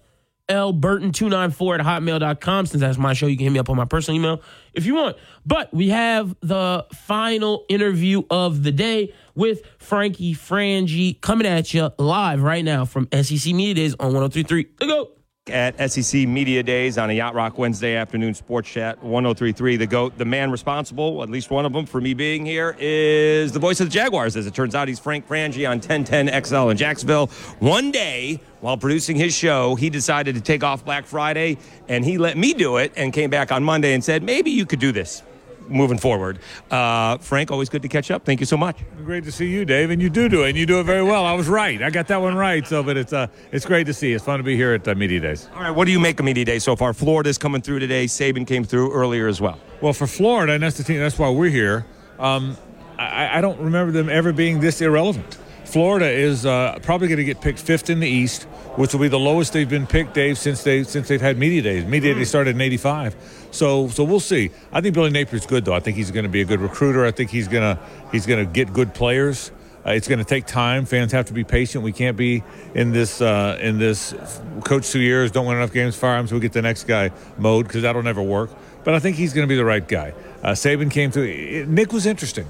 lburton294 at hotmail.com. Since that's my show, you can hit me up on my personal email if you want. But we have the final interview of the day with Frankie Frangie coming at you live right now from SEC Media Days on 1033 The Go at SEC Media Days on a Yacht Rock Wednesday afternoon sports chat 1033 the GOAT. The man responsible, at least one of them, for me being here is the voice of the Jaguars. As it turns out, he's Frank Frangie on 1010 XL in Jacksonville. One day, while producing his show, he decided to take off Black Friday and he let me do it and came back on Monday and said, maybe you could do this moving forward. Uh, Frank, always good to catch up. Thank you so much. Great to see you, Dave, and you do do it, and you do it very well. I was right. I got that one right. So, but it's uh, it's great to see. It's fun to be here at uh, Media Days. All right, what do you make of Media Days so far? Florida's coming through today. Saban came through earlier as well. Well, for Florida, and that's the team. That's why we're here. Um, I, I don't remember them ever being this irrelevant. Florida is uh, probably going to get picked fifth in the East, which will be the lowest they've been picked, Dave, since they since they've had media days. Media days started in '85, so so we'll see. I think Billy Napier's good though. I think he's going to be a good recruiter. I think he's gonna he's going to get good players. Uh, it's going to take time. Fans have to be patient. We can't be in this uh, in this coach two years, don't win enough games, fire him, so we get the next guy mode because that'll never work. But I think he's going to be the right guy. Uh, Saban came through. Nick was interesting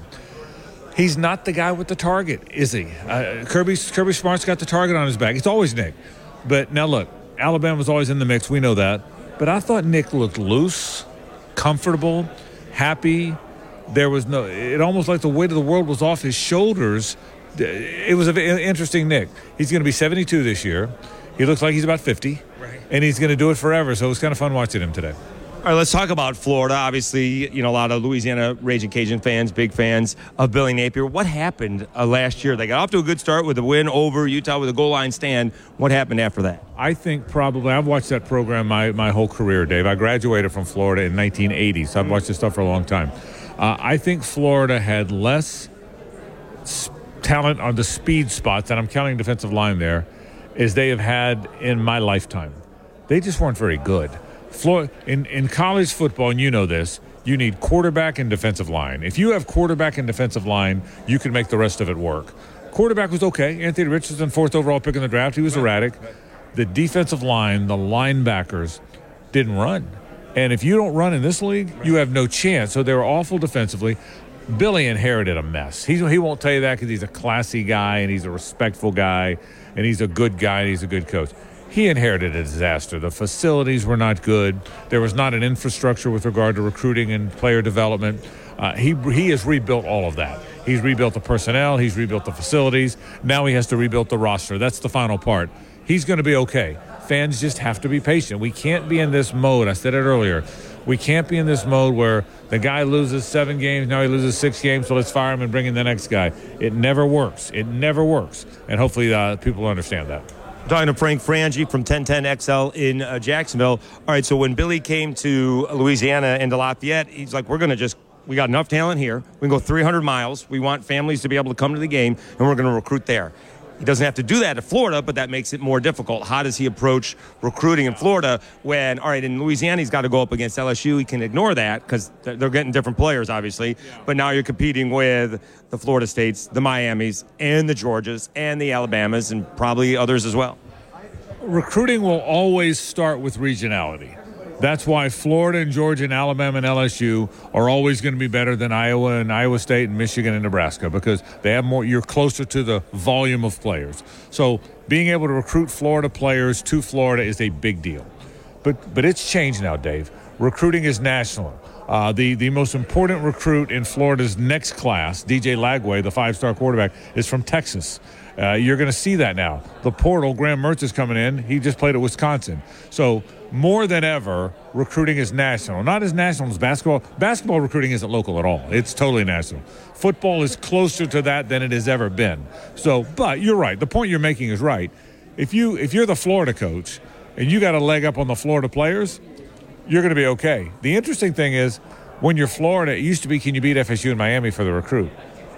he's not the guy with the target, is he? Uh, Kirby Kirby Smart's got the target on his back. It's always Nick. But now look, Alabama's always in the mix. We know that. But I thought Nick looked loose, comfortable, happy. There was no. It almost like the weight of the world was off his shoulders. It was an interesting Nick. He's going to be 72 this year. He looks like he's about 50, right. and he's going to do it forever. So it was kind of fun watching him today. All right, let's talk about Florida. Obviously, you know, a lot of Louisiana Ragin' Cajun fans, big fans of Billy Napier. What happened uh, last year? They got off to a good start with a win over Utah with a goal line stand. What happened after that? I think probably, I've watched that program my, my whole career, Dave. I graduated from Florida in 1980, so I've watched this stuff for a long time. Uh, I think Florida had less talent on the speed spots, and I'm counting defensive line there, as they have had in my lifetime. They just weren't very good. Florida, in, in college football, and you know this, you need quarterback and defensive line. If you have quarterback and defensive line, you can make the rest of it work. Quarterback was okay. Anthony Richardson, fourth overall pick in the draft, he was erratic. The defensive line, the linebackers, didn't run. And if you don't run in this league, you have no chance. So they were awful defensively. Billy inherited a mess. He, he won't tell you that because he's a classy guy and he's a respectful guy and he's a good guy and he's a good coach he inherited a disaster. The facilities were not good. There was not an infrastructure with regard to recruiting and player development. Uh, he he has rebuilt all of that. He's rebuilt the personnel. He's rebuilt the facilities. Now he has to rebuild the roster. That's the final part. He's going to be okay. fans just have to be patient. We can't be in this mode. I said it earlier. We can't be in this mode where the guy loses seven games, now he loses six games, so let's fire him and bring in the next guy. It never works. It never works. And hopefully uh, people understand that. Talking to Frank Frangie from 1010XL in uh, Jacksonville. All right, so when Billy came to Louisiana and Lafayette, he's like, we're going to just, we got enough talent here. We can go 300 miles. We want families to be able to come to the game, and we're going to recruit there. He doesn't have to do that at Florida, but that makes it more difficult. How does he approach recruiting in Florida when, all right, in Louisiana, he's got to go up against LSU. He can ignore that because they're getting different players, obviously. But now you're competing with the Florida States, the Miamis, and the Georgias, and the Alabamas, and probably others as well. Recruiting will always start with regionality. That's why Florida and Georgia and Alabama and LSU are always going to be better than Iowa and Iowa State and Michigan and Nebraska because they have more. You're closer to the volume of players. So being able to recruit Florida players to Florida is a big deal. But but it's changed now, Dave. Recruiting is national. Uh, the the most important recruit in Florida's next class, DJ Lagway, the five-star quarterback, is from Texas. Uh, you're going to see that now. The portal, Graham Mertz is coming in. He just played at Wisconsin. So more than ever, recruiting is national. Not as national as basketball. Basketball recruiting isn't local at all. It's totally national. Football is closer to that than it has ever been. So, but you're right. The point you're making is right. If you if you're the Florida coach and you got a leg up on the Florida players, you're going to be okay. The interesting thing is when you're Florida, it used to be can you beat FSU and Miami for the recruit?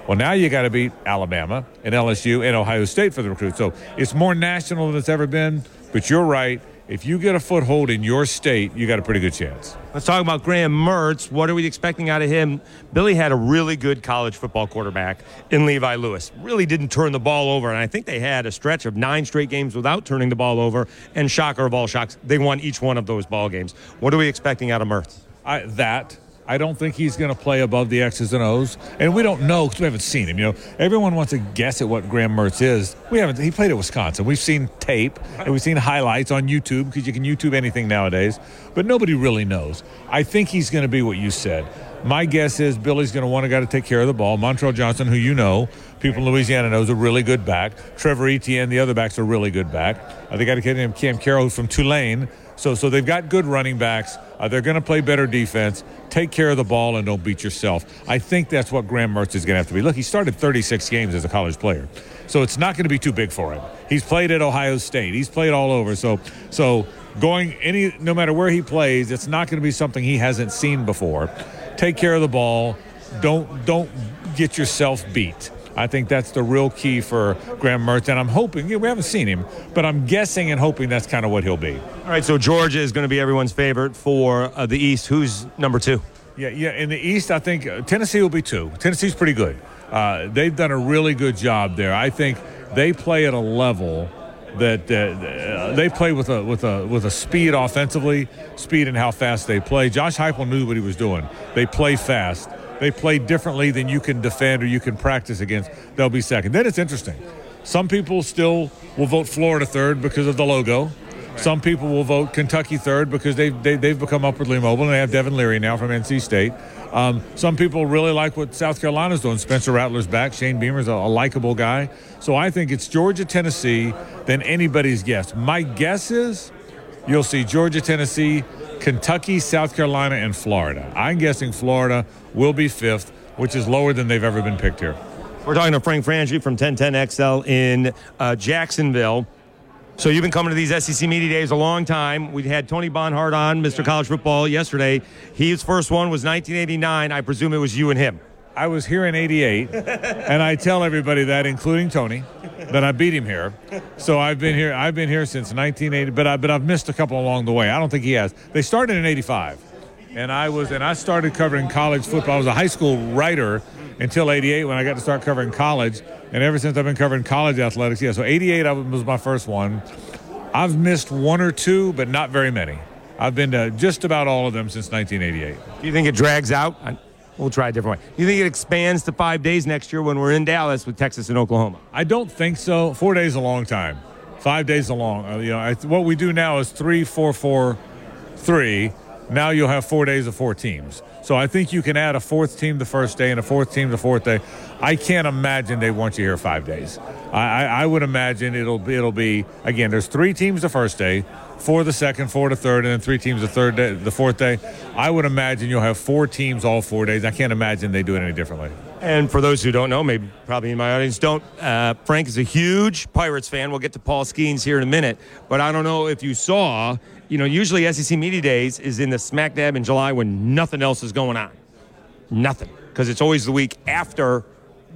Well, now you got to beat Alabama and LSU and Ohio State for the recruit. So it's more national than it's ever been. But you're right. If you get a foothold in your state, you got a pretty good chance. Let's talk about Graham Mertz. What are we expecting out of him? Billy had a really good college football quarterback in Levi Lewis. Really didn't turn the ball over, and I think they had a stretch of nine straight games without turning the ball over. And shocker of all shocks, they won each one of those ball games. What are we expecting out of Mertz? I, that I don't think he's going to play above the X's and O's, and we don't know because we haven't seen him. You know, everyone wants to guess at what Graham Mertz is. We haven't. He played at Wisconsin. We've seen tape and we've seen highlights on YouTube because you can YouTube anything nowadays, but nobody really knows. I think he's going to be what you said. My guess is Billy's going to want a guy to take care of the ball. Montrell Johnson, who you know, people in Louisiana know, is a really good back. Trevor Etienne, the other back's a really good back. Think I got a kid named Cam Carroll who's from Tulane. So, so they've got good running backs. Uh, they're going to play better defense. Take care of the ball and don't beat yourself. I think that's what Graham Mertz is going to have to be. Look, he started 36 games as a college player, so it's not going to be too big for him. He's played at Ohio State. He's played all over. So, so going any no matter where he plays, it's not going to be something he hasn't seen before. Take care of the ball. Don't don't get yourself beat. I think that's the real key for Graham Mertz, and I'm hoping yeah, we haven't seen him, but I'm guessing and hoping that's kind of what he'll be. All right, so Georgia is going to be everyone's favorite for uh, the East. Who's number two? Yeah, yeah. In the East, I think uh, Tennessee will be two. Tennessee's pretty good. Uh, they've done a really good job there. I think they play at a level that uh, they play with a with a with a speed offensively, speed and how fast they play. Josh Heupel knew what he was doing. They play fast they play differently than you can defend or you can practice against, they'll be second. Then it's interesting. Some people still will vote Florida third because of the logo. Some people will vote Kentucky third because they've, they, have they have become upwardly mobile and they have Devin Leary now from NC State. Um, some people really like what South Carolina's doing. Spencer Rattler's back. Shane Beamer's a, a likable guy. So I think it's Georgia, Tennessee, than anybody's guess. My guess is you'll see Georgia, Tennessee, Kentucky, South Carolina, and Florida. I'm guessing Florida will be fifth, which is lower than they've ever been picked here. We're talking to Frank Frangie from 1010XL in uh, Jacksonville. So you've been coming to these SEC Media Days a long time. We had Tony Barnhart on, Mr. College Football, yesterday. His first one was 1989. I presume it was you and him. I was here in 88, and I tell everybody that, including Tony, that I beat him here. So I've been here. I've been here since 1980, but I but I've missed a couple along the way. I don't think he has. They started in 85, and I was and I started covering college football. I was a high school writer until 88 when I got to start covering college, and ever since I've been covering college athletics. Yeah, so 88 was my first one. I've missed one or two, but not very many. I've been to just about all of them since 1988. Do you think it drags out? We'll try a different way. You think it expands to five days next year when we're in Dallas with Texas and Oklahoma? I don't think so. Four days a long time. Five days a long. Uh, you know, I, what we do now is three, four, four, three. Now you'll have four days of four teams. So I think you can add a fourth team the first day and a fourth team the fourth day. I can't imagine they want you here five days. I, I, I would imagine it'll be, it'll be again. There's three teams the first day, four the second, four the third, and then three teams the third day, the fourth day. I would imagine you'll have four teams all four days. I can't imagine they do it any differently. And for those who don't know, maybe probably in my audience don't, uh, Frank is a huge Pirates fan. We'll get to Paul Skenes here in a minute, but I don't know if you saw. You know, usually SEC Media Days is in the smack dab in July when nothing else is going on. Nothing, because it's always the week after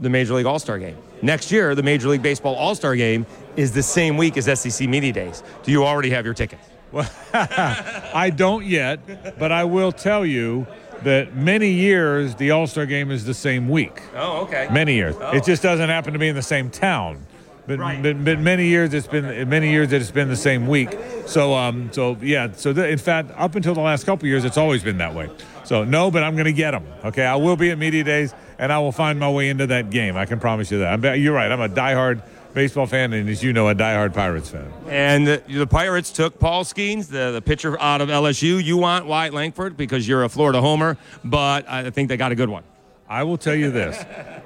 the Major League All Star Game. Next year, the Major League Baseball All Star Game is the same week as SEC Media Days. Do you already have your tickets? Well, I don't yet, but I will tell you that many years the All Star game is the same week. Oh, okay. Many years. Oh. It just doesn't happen to be in the same town. But, but, but many years it's been many years that it's been the same week. So um so yeah so the, in fact up until the last couple years it's always been that way. So no, but I'm going to get them. Okay, I will be at media days and I will find my way into that game. I can promise you that. I'm, you're right. I'm a diehard baseball fan and as you know a diehard Pirates fan. And the, the Pirates took Paul Skenes, the, the pitcher out of LSU. You want Wyatt Langford because you're a Florida homer, but I think they got a good one. I will tell you this: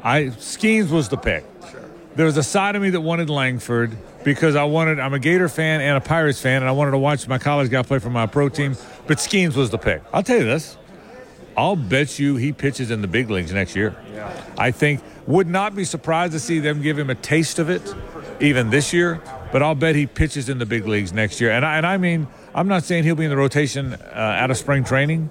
I Skenes was the pick. There was a side of me that wanted Langford because I wanted. I'm a Gator fan and a Pirates fan, and I wanted to watch my college guy play for my pro team. But Skenes was the pick. I'll tell you this: I'll bet you he pitches in the big leagues next year. Yeah. I think would not be surprised to see them give him a taste of it, even this year. But I'll bet he pitches in the big leagues next year. And I, and I mean, I'm not saying he'll be in the rotation uh, out of spring training,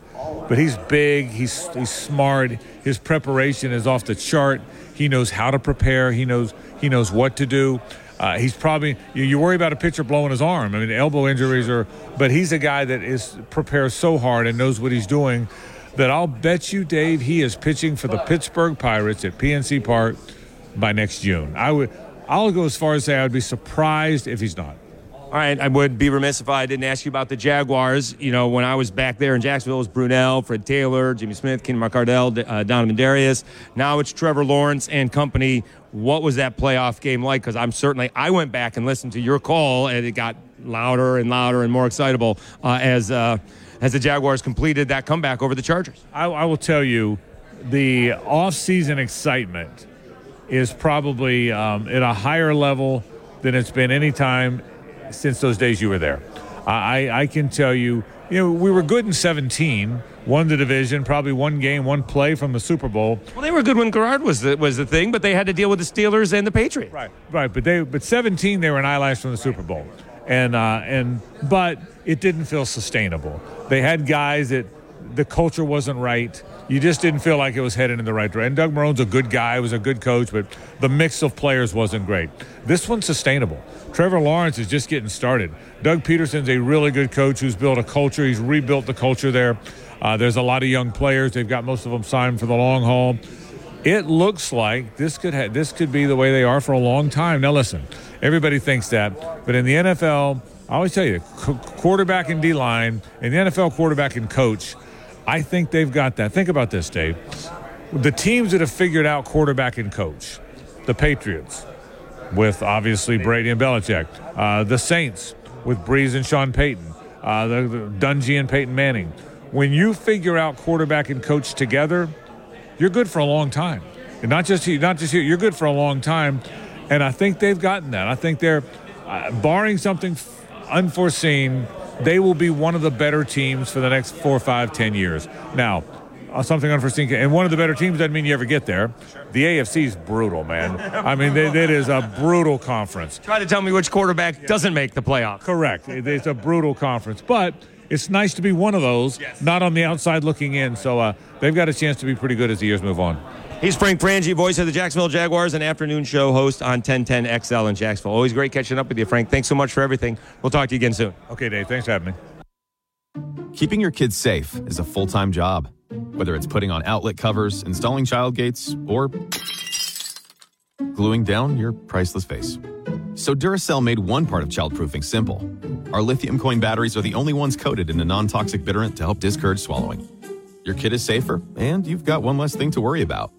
but he's big. He's he's smart. His preparation is off the chart. He knows how to prepare. He knows he knows what to do. Uh, he's probably you, you worry about a pitcher blowing his arm. I mean, elbow injuries are, but he's a guy that is prepares so hard and knows what he's doing that I'll bet you, Dave, he is pitching for the Pittsburgh Pirates at PNC Park by next June. I would, I'll go as far as say I would be surprised if he's not. All right, I would be remiss if I didn't ask you about the Jaguars. You know, when I was back there in Jacksonville, it was Brunell, Fred Taylor, Jimmy Smith, Keenan McCardell, uh, Donovan Darius. Now it's Trevor Lawrence and company. What was that playoff game like? Because I'm certainly, I went back and listened to your call, and it got louder and louder and more excitable uh, as uh, as the Jaguars completed that comeback over the Chargers. I, I will tell you, the off-season excitement is probably um, at a higher level than it's been any time since those days you were there. I, I can tell you, you know, we were good in 17, won the division, probably one game, one play from the Super Bowl. Well, they were good when Garrard was the, was the thing, but they had to deal with the Steelers and the Patriots. Right, right. But they, but 17, they were an eyelash from the Super Bowl, and uh, and but it didn't feel sustainable. They had guys that the culture wasn't right. You just didn't feel like it was headed in the right direction. Doug Marrone's a good guy, was a good coach, but the mix of players wasn't great. This one's sustainable. Trevor Lawrence is just getting started. Doug Pederson's a really good coach who's built a culture. He's rebuilt the culture there. Uh, there's a lot of young players. They've got most of them signed for the long haul. It looks like this could ha- this could be the way they are for a long time. Now listen, everybody thinks that, but in the NFL, I always tell you, qu- quarterback and D line, in the NFL, quarterback and coach, I think they've got that. Think about this, Dave. The teams that have figured out quarterback and coach, the Patriots, with obviously Brady and Belichick, uh, the Saints with Brees and Sean Payton, uh, the, the Dungy and Peyton Manning. When you figure out quarterback and coach together, you're good for a long time. And not just here, not just here. You're good for a long time, and I think they've gotten that. I think they're, uh, barring something unforeseen, they will be one of the better teams for the next four, five, ten years. Now, uh, something unforeseen, and one of the better teams doesn't mean you ever get there. The AFC is brutal, man. I mean, they, it is a brutal conference. Try to tell me which quarterback doesn't make the playoffs. Correct. It- It's a brutal conference, but it's nice to be one of those, not on the outside looking in. So uh, they've got a chance to be pretty good as the years move on. He's Frank Frangie, voice of the Jacksonville Jaguars, and afternoon show host on 1010 XL in Jacksonville. Always great catching up with you, Frank. Thanks so much for everything. We'll talk to you again soon. Okay, Dave. Thanks for having me. Keeping your kids safe is a full time job. Whether it's putting on outlet covers, installing child gates, or gluing down your priceless face. So Duracell made one part of childproofing simple. Our lithium coin batteries are the only ones coated in a non toxic bitterant to help discourage swallowing. Your kid is safer, and you've got one less thing to worry about.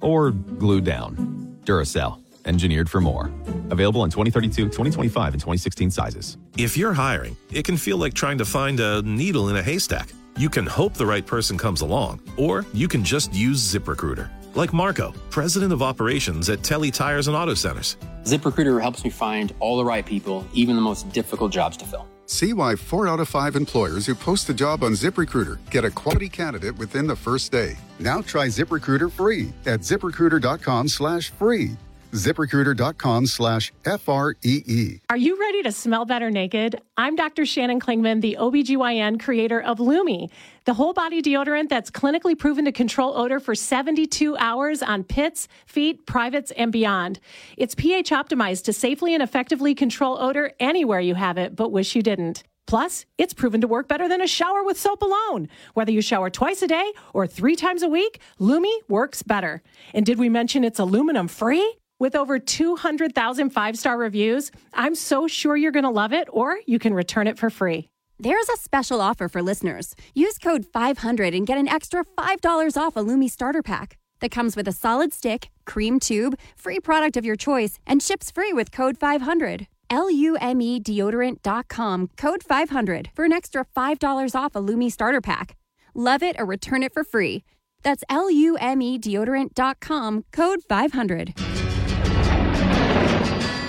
Or glue down. Duracell. engineered for more. Available in 2032, 2025, and 2016 sizes. If you're hiring, it can feel like trying to find a needle in a haystack. You can hope the right person comes along, or you can just use ZipRecruiter. Like Marco, president of operations at Telly Tires and Auto Centers. ZipRecruiter helps me find all the right people, even the most difficult jobs to fill. See why four out of five employers who post a job on ZipRecruiter get a quality candidate within the first day. Now try ZipRecruiter free at ziprecruiter.com slash free. ZipRecruiter.com slash F R E E. Are you ready to smell better naked? I'm Dr. Shannon Klingman, the OBGYN creator of Lume, the whole body deodorant that's clinically proven to control odor for 72 hours on pits, feet, privates, and beyond. It's pH optimized to safely and effectively control odor anywhere you have it, but wish you didn't. Plus, it's proven to work better than a shower with soap alone. Whether you shower twice a day or three times a week, Lume works better. And did we mention it's aluminum free? With over 200,000 five star reviews, I'm so sure you're going to love it, or you can return it for free. There's a special offer for listeners. Use code 500 and get an extra $5 off a Lume starter pack that comes with a solid stick, cream tube, free product of your choice, and ships free with code 500. L-U-M-E deodorant.com, code 500 for an extra $5 off a Lume starter pack. Love it or return it for free. That's L-U-M-E deodorant.com, code 500.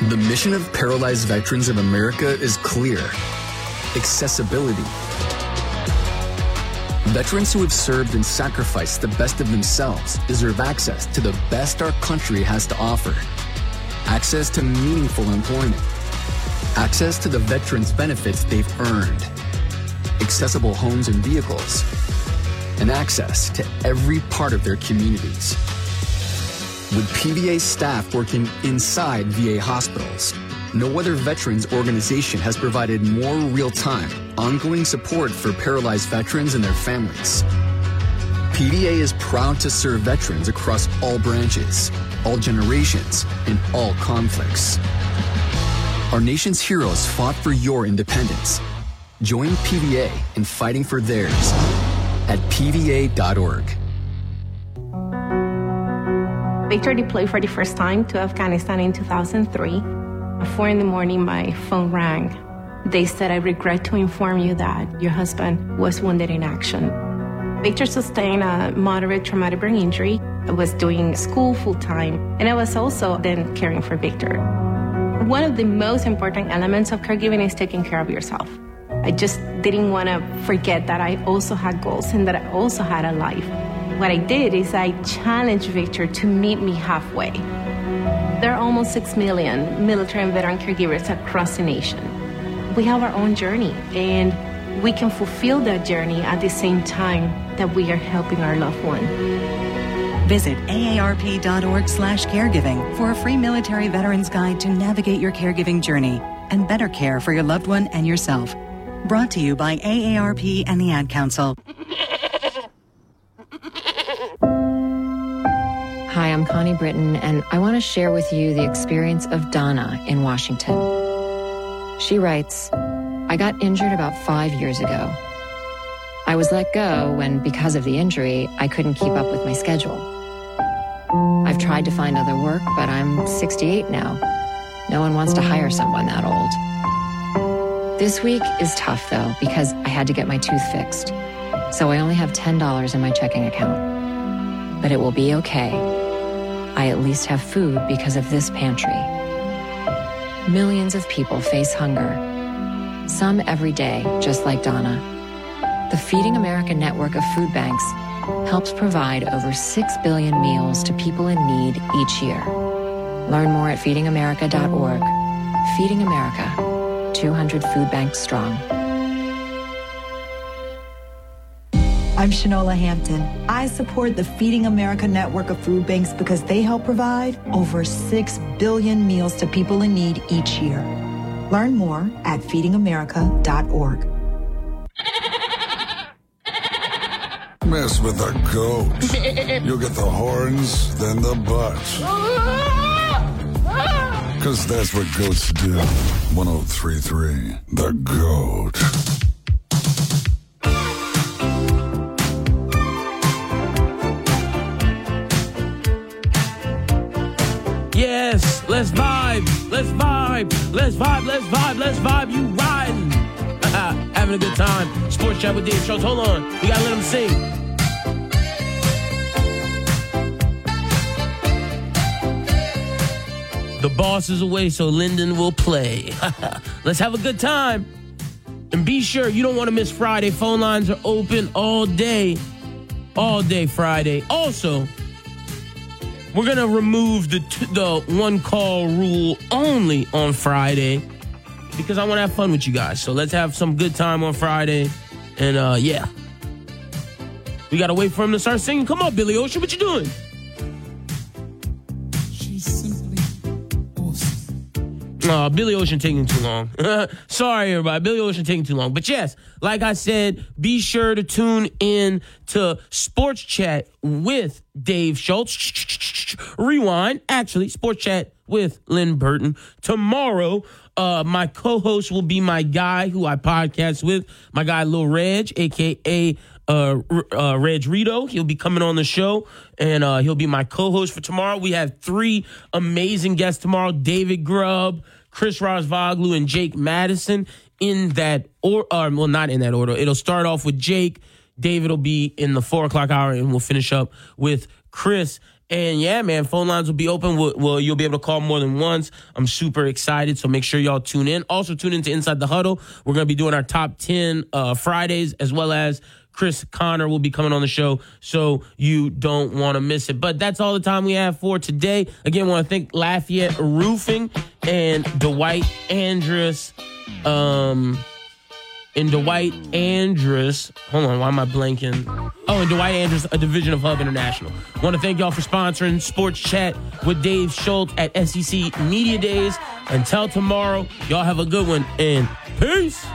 The mission of Paralyzed Veterans of America is clear. Accessibility. Veterans who have served and sacrificed the best of themselves deserve access to the best our country has to offer. Access to meaningful employment, access to the veterans' benefits they've earned, accessible homes and vehicles, and access to every part of their communities. With PVA staff working inside VA hospitals, no other veterans organization has provided more real time, ongoing support for paralyzed veterans and their families. PVA is proud to serve veterans across all branches, all generations, and all conflicts. Our nation's heroes fought for your independence. Join PVA in fighting for theirs at pva.org. Victor deployed for the first time to Afghanistan in 2003. At 4 in the morning, my phone rang. They said, I regret to inform you that your husband was wounded in action. Victor sustained a moderate traumatic brain injury. I was doing school full time, and I was also then caring for Victor. One of the most important elements of caregiving is taking care of yourself. I just didn't want to forget that I also had goals and that I also had a life. What I did is I challenged Victor to meet me halfway. There are almost 6 million military and veteran caregivers across the nation. We have our own journey, and we can fulfill that journey at the same time that we are helping our loved one. Visit aarp.org slash caregiving for a free military veterans guide to navigate your caregiving journey and better care for your loved one and yourself. Brought to you by AARP and the Ad Council. I'm Connie Britton, and I want to share with you the experience of Donna in Washington. She writes, I got injured about five years ago. I was let go when, because of the injury, I couldn't keep up with my schedule. I've tried to find other work, but I'm 68 now. No one wants to hire someone that old. This week is tough, though, because I had to get my tooth fixed. So I only have $10 in my checking account. But it will be okay. I at least have food because of this pantry. Millions of people face hunger, some every day, just like Donna. The Feeding America network of food banks helps provide over 6 billion meals to people in need each year. Learn more at feedingamerica.org. Feeding America, 200 food banks strong. I'm Shanola Hampton. I support the Feeding America network of food banks because they help provide over 6 billion meals to people in need each year. Learn more at feedingamerica.org. Mess with the goat. You'll get the horns, then the butt. Because that's what goats do. 1033, The Goat. Let's vibe, let's vibe, let's vibe, let's vibe, let's vibe. You riding, having a good time. Sports chat with Dave Schultz. Hold on, we gotta let him sing. The boss is away, so Lyndon will play. Let's have a good time. And be sure you don't want to miss Friday. Phone lines are open all day. All day Friday. Also, we're going to remove the t- the one call rule only on Friday because I want to have fun with you guys. So let's have some good time on Friday. And uh yeah. We got to wait for him to start singing. Come on, Billy Ocean, what you doing? Billy Ocean taking too long. Sorry, everybody. Billy Ocean taking too long. But yes, like I said, be sure to tune in to Sports Chat with Dave Schultz. Rewind. Actually, Sports Chat with Lynn Burton. Tomorrow, uh, my co-host will be my guy who I podcast with, my guy Lil Reg, aka uh, uh, Reg Rito. He'll be coming on the show and uh, he'll be my co host for tomorrow. We have three amazing guests tomorrow David Grubb, Chris Rosvoglou, and Jake Madison in that, or, uh, well, not in that order. It'll start off with Jake. David will be in the four o'clock hour and we'll finish up with Chris. And yeah, man, phone lines will be open. Well, well, you'll be able to call more than once. I'm super excited. So make sure y'all tune in. Also, tune into Inside the Huddle. We're going to be doing our top 10 uh, Fridays as well as Chris Connor will be coming on the show, so you don't want to miss it. But that's all the time we have for today. Again, want to thank Lafayette Roofing and Dwight Andrus. Um, and Dwight Andrus. Hold on, why am I blanking? Oh, and Dwight Andrus, a division of Hub International. Want to thank y'all for sponsoring Sports Chat with Dave Schultz at SEC Media Days. Until tomorrow, y'all have a good one and peace.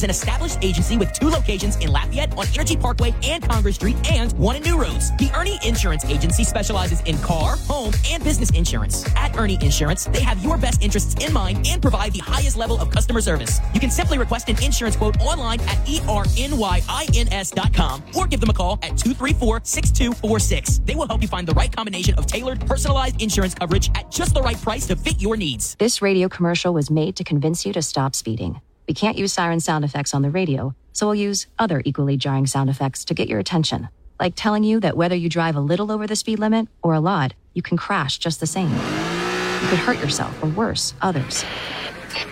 Is an established agency with two locations in Lafayette on Energy Parkway and Congress Street and one in New Roads. The Ernie Insurance Agency specializes in car, home, and business insurance. At Ernie Insurance, they have your best interests in mind and provide the highest level of customer service. You can simply request an insurance quote online at ernYins.com or give them a call at 234-6246. They will help you find the right combination of tailored, personalized insurance coverage at just the right price to fit your needs. This radio commercial was made to convince you to stop speeding. We can't use siren sound effects on the radio, so we'll use other equally jarring sound effects to get your attention, like telling you that whether you drive a little over the speed limit or a lot, you can crash just the same. You could hurt yourself or worse, others.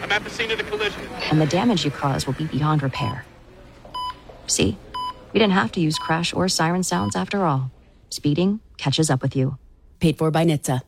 I'm at the scene of the collision. And the damage you cause will be beyond repair. See, we didn't have to use crash or siren sounds after all. Speeding catches up with you. Paid for by NHTSA.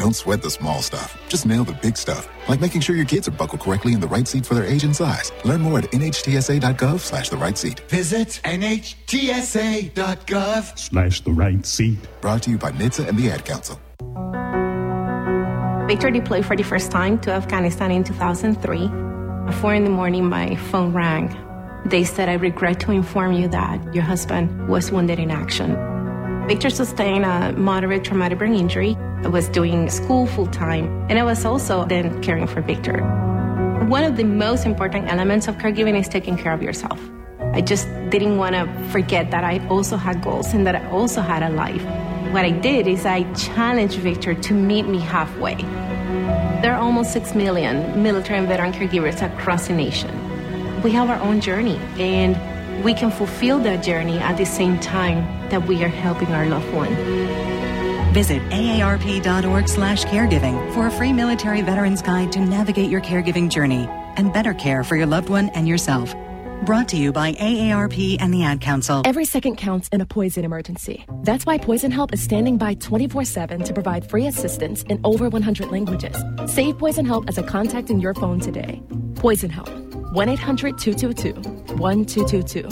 Don't sweat the small stuff. Just nail the big stuff, like making sure your kids are buckled correctly in the right seat for their age and size. Learn more at nhtsa.gov slash the right seat. Visit nhtsa.gov Slash the right seat. Brought to you by NHTSA and the Ad Council. Victor deployed for the first time to Afghanistan in 2003. At 4 in the morning, my phone rang. They said, I regret to inform you that your husband was wounded in action. Victor sustained a moderate traumatic brain injury. I was doing school full time, and I was also then caring for Victor. One of the most important elements of caregiving is taking care of yourself. I just didn't want to forget that I also had goals and that I also had a life. What I did is I challenged Victor to meet me halfway. There are almost 6 million military and veteran caregivers across the nation. We have our own journey, and we can fulfill that journey at the same time that we are helping our loved one. Visit aarp.org slash caregiving for a free military veterans guide to navigate your caregiving journey and better care for your loved one and yourself. Brought to you by AARP and the Ad Council. Every second counts in a poison emergency. That's why Poison Help is standing by 24 7 to provide free assistance in over 100 languages. Save Poison Help as a contact in your phone today. Poison Help. 1 800 222 1222.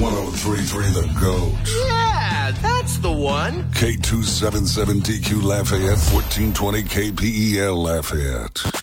1033 The Goat. Yeah, that's the one. K277DQ Lafayette, 1420 KPEL Lafayette.